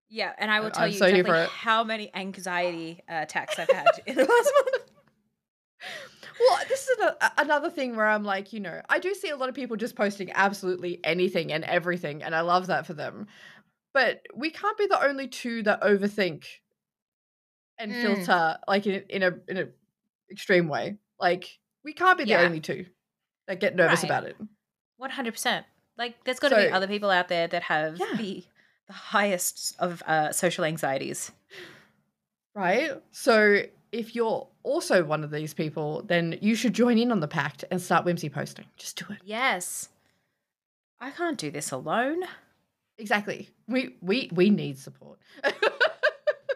[SPEAKER 2] Yeah, and I will tell
[SPEAKER 1] I'm
[SPEAKER 2] you
[SPEAKER 1] so
[SPEAKER 2] exactly how many anxiety uh, attacks I've had in the last month.
[SPEAKER 1] Well, this is a, another thing where I'm like, you know, I do see a lot of people just posting absolutely anything and everything, and I love that for them. But we can't be the only two that overthink and
[SPEAKER 2] Mm.
[SPEAKER 1] filter like in, in a in a extreme way. Like we can't be the
[SPEAKER 2] Yeah.
[SPEAKER 1] only two that get nervous
[SPEAKER 2] Right.
[SPEAKER 1] about it.
[SPEAKER 2] One hundred percent. Like, there's got to be other people out there that have
[SPEAKER 1] Yeah.
[SPEAKER 2] the the highest of uh, social anxieties.
[SPEAKER 1] Right? So if you're also one of these people, then you should join in on the pact and start whimsy posting. Just do it.
[SPEAKER 2] Yes, I can't do this alone.
[SPEAKER 1] Exactly. We we we need support.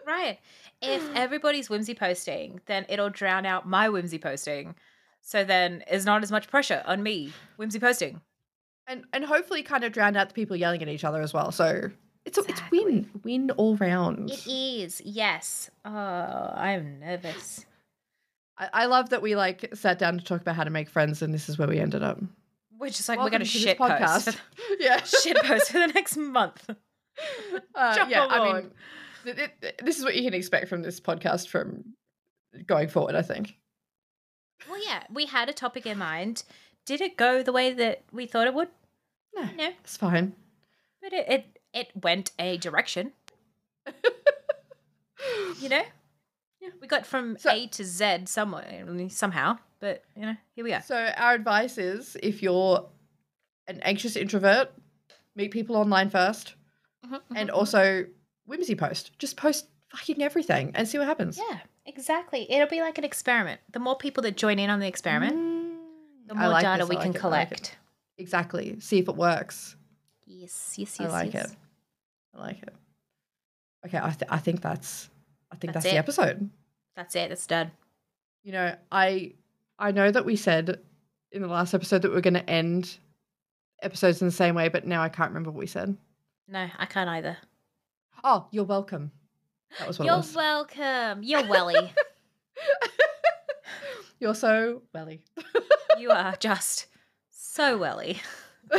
[SPEAKER 2] Right. If everybody's whimsy posting, then it'll drown out my whimsy posting. So then there's not as much pressure on me whimsy posting.
[SPEAKER 1] and and hopefully kind of drown out the people yelling at each other as well. So it's a, it's
[SPEAKER 2] Exactly.
[SPEAKER 1] win win all round.
[SPEAKER 2] It is, yes. Oh, I'm nervous.
[SPEAKER 1] I, I love that we like sat down to talk about how to make friends, and this is where we ended up.
[SPEAKER 2] We're just like
[SPEAKER 1] Welcome
[SPEAKER 2] we're gonna
[SPEAKER 1] to
[SPEAKER 2] shit post.
[SPEAKER 1] yeah,
[SPEAKER 2] shit post for the next month.
[SPEAKER 1] Uh,
[SPEAKER 2] Jump
[SPEAKER 1] yeah, I mean,
[SPEAKER 2] along.
[SPEAKER 1] th- th- this is what you can expect from this podcast from going forward. I think.
[SPEAKER 2] Well, yeah, we had a topic in mind. Did it go the way that we thought it would?
[SPEAKER 1] No,
[SPEAKER 2] No,
[SPEAKER 1] it's fine.
[SPEAKER 2] but it it, it went a direction. You know, yeah, we got from
[SPEAKER 1] So-
[SPEAKER 2] A to Z somewhere somehow. But you know, here we are.
[SPEAKER 1] So our advice is, if you're an anxious introvert, meet people online first, mm-hmm, mm-hmm, and mm-hmm. also whimsy post. Just post fucking everything and see what happens.
[SPEAKER 2] yeah, exactly. It'll be like an experiment. The more people that join in on the experiment,
[SPEAKER 1] Mm.
[SPEAKER 2] the more
[SPEAKER 1] like
[SPEAKER 2] data
[SPEAKER 1] this,
[SPEAKER 2] we
[SPEAKER 1] like
[SPEAKER 2] can
[SPEAKER 1] it, I like
[SPEAKER 2] collect.
[SPEAKER 1] Exactly. See if it works.
[SPEAKER 2] Yes, yes, yes.
[SPEAKER 1] I like
[SPEAKER 2] yes.
[SPEAKER 1] it. I like it. Okay, I, th- I think that's I think
[SPEAKER 2] That's
[SPEAKER 1] that's, the episode.
[SPEAKER 2] That's it. That's done.
[SPEAKER 1] You know, I I know that we said in the last episode that we are going to end episodes in the same way, but now I can't remember what we said.
[SPEAKER 2] No, I can't either.
[SPEAKER 1] Oh, you're welcome. That was what
[SPEAKER 2] You're
[SPEAKER 1] was.
[SPEAKER 2] welcome. You're welly.
[SPEAKER 1] You're so welly.
[SPEAKER 2] you are just so welly.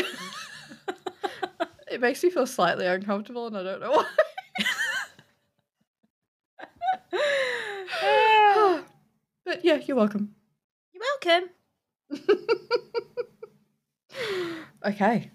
[SPEAKER 1] it makes me feel slightly uncomfortable, and I don't know why. but yeah, you're welcome.
[SPEAKER 2] You're welcome.
[SPEAKER 1] Okay.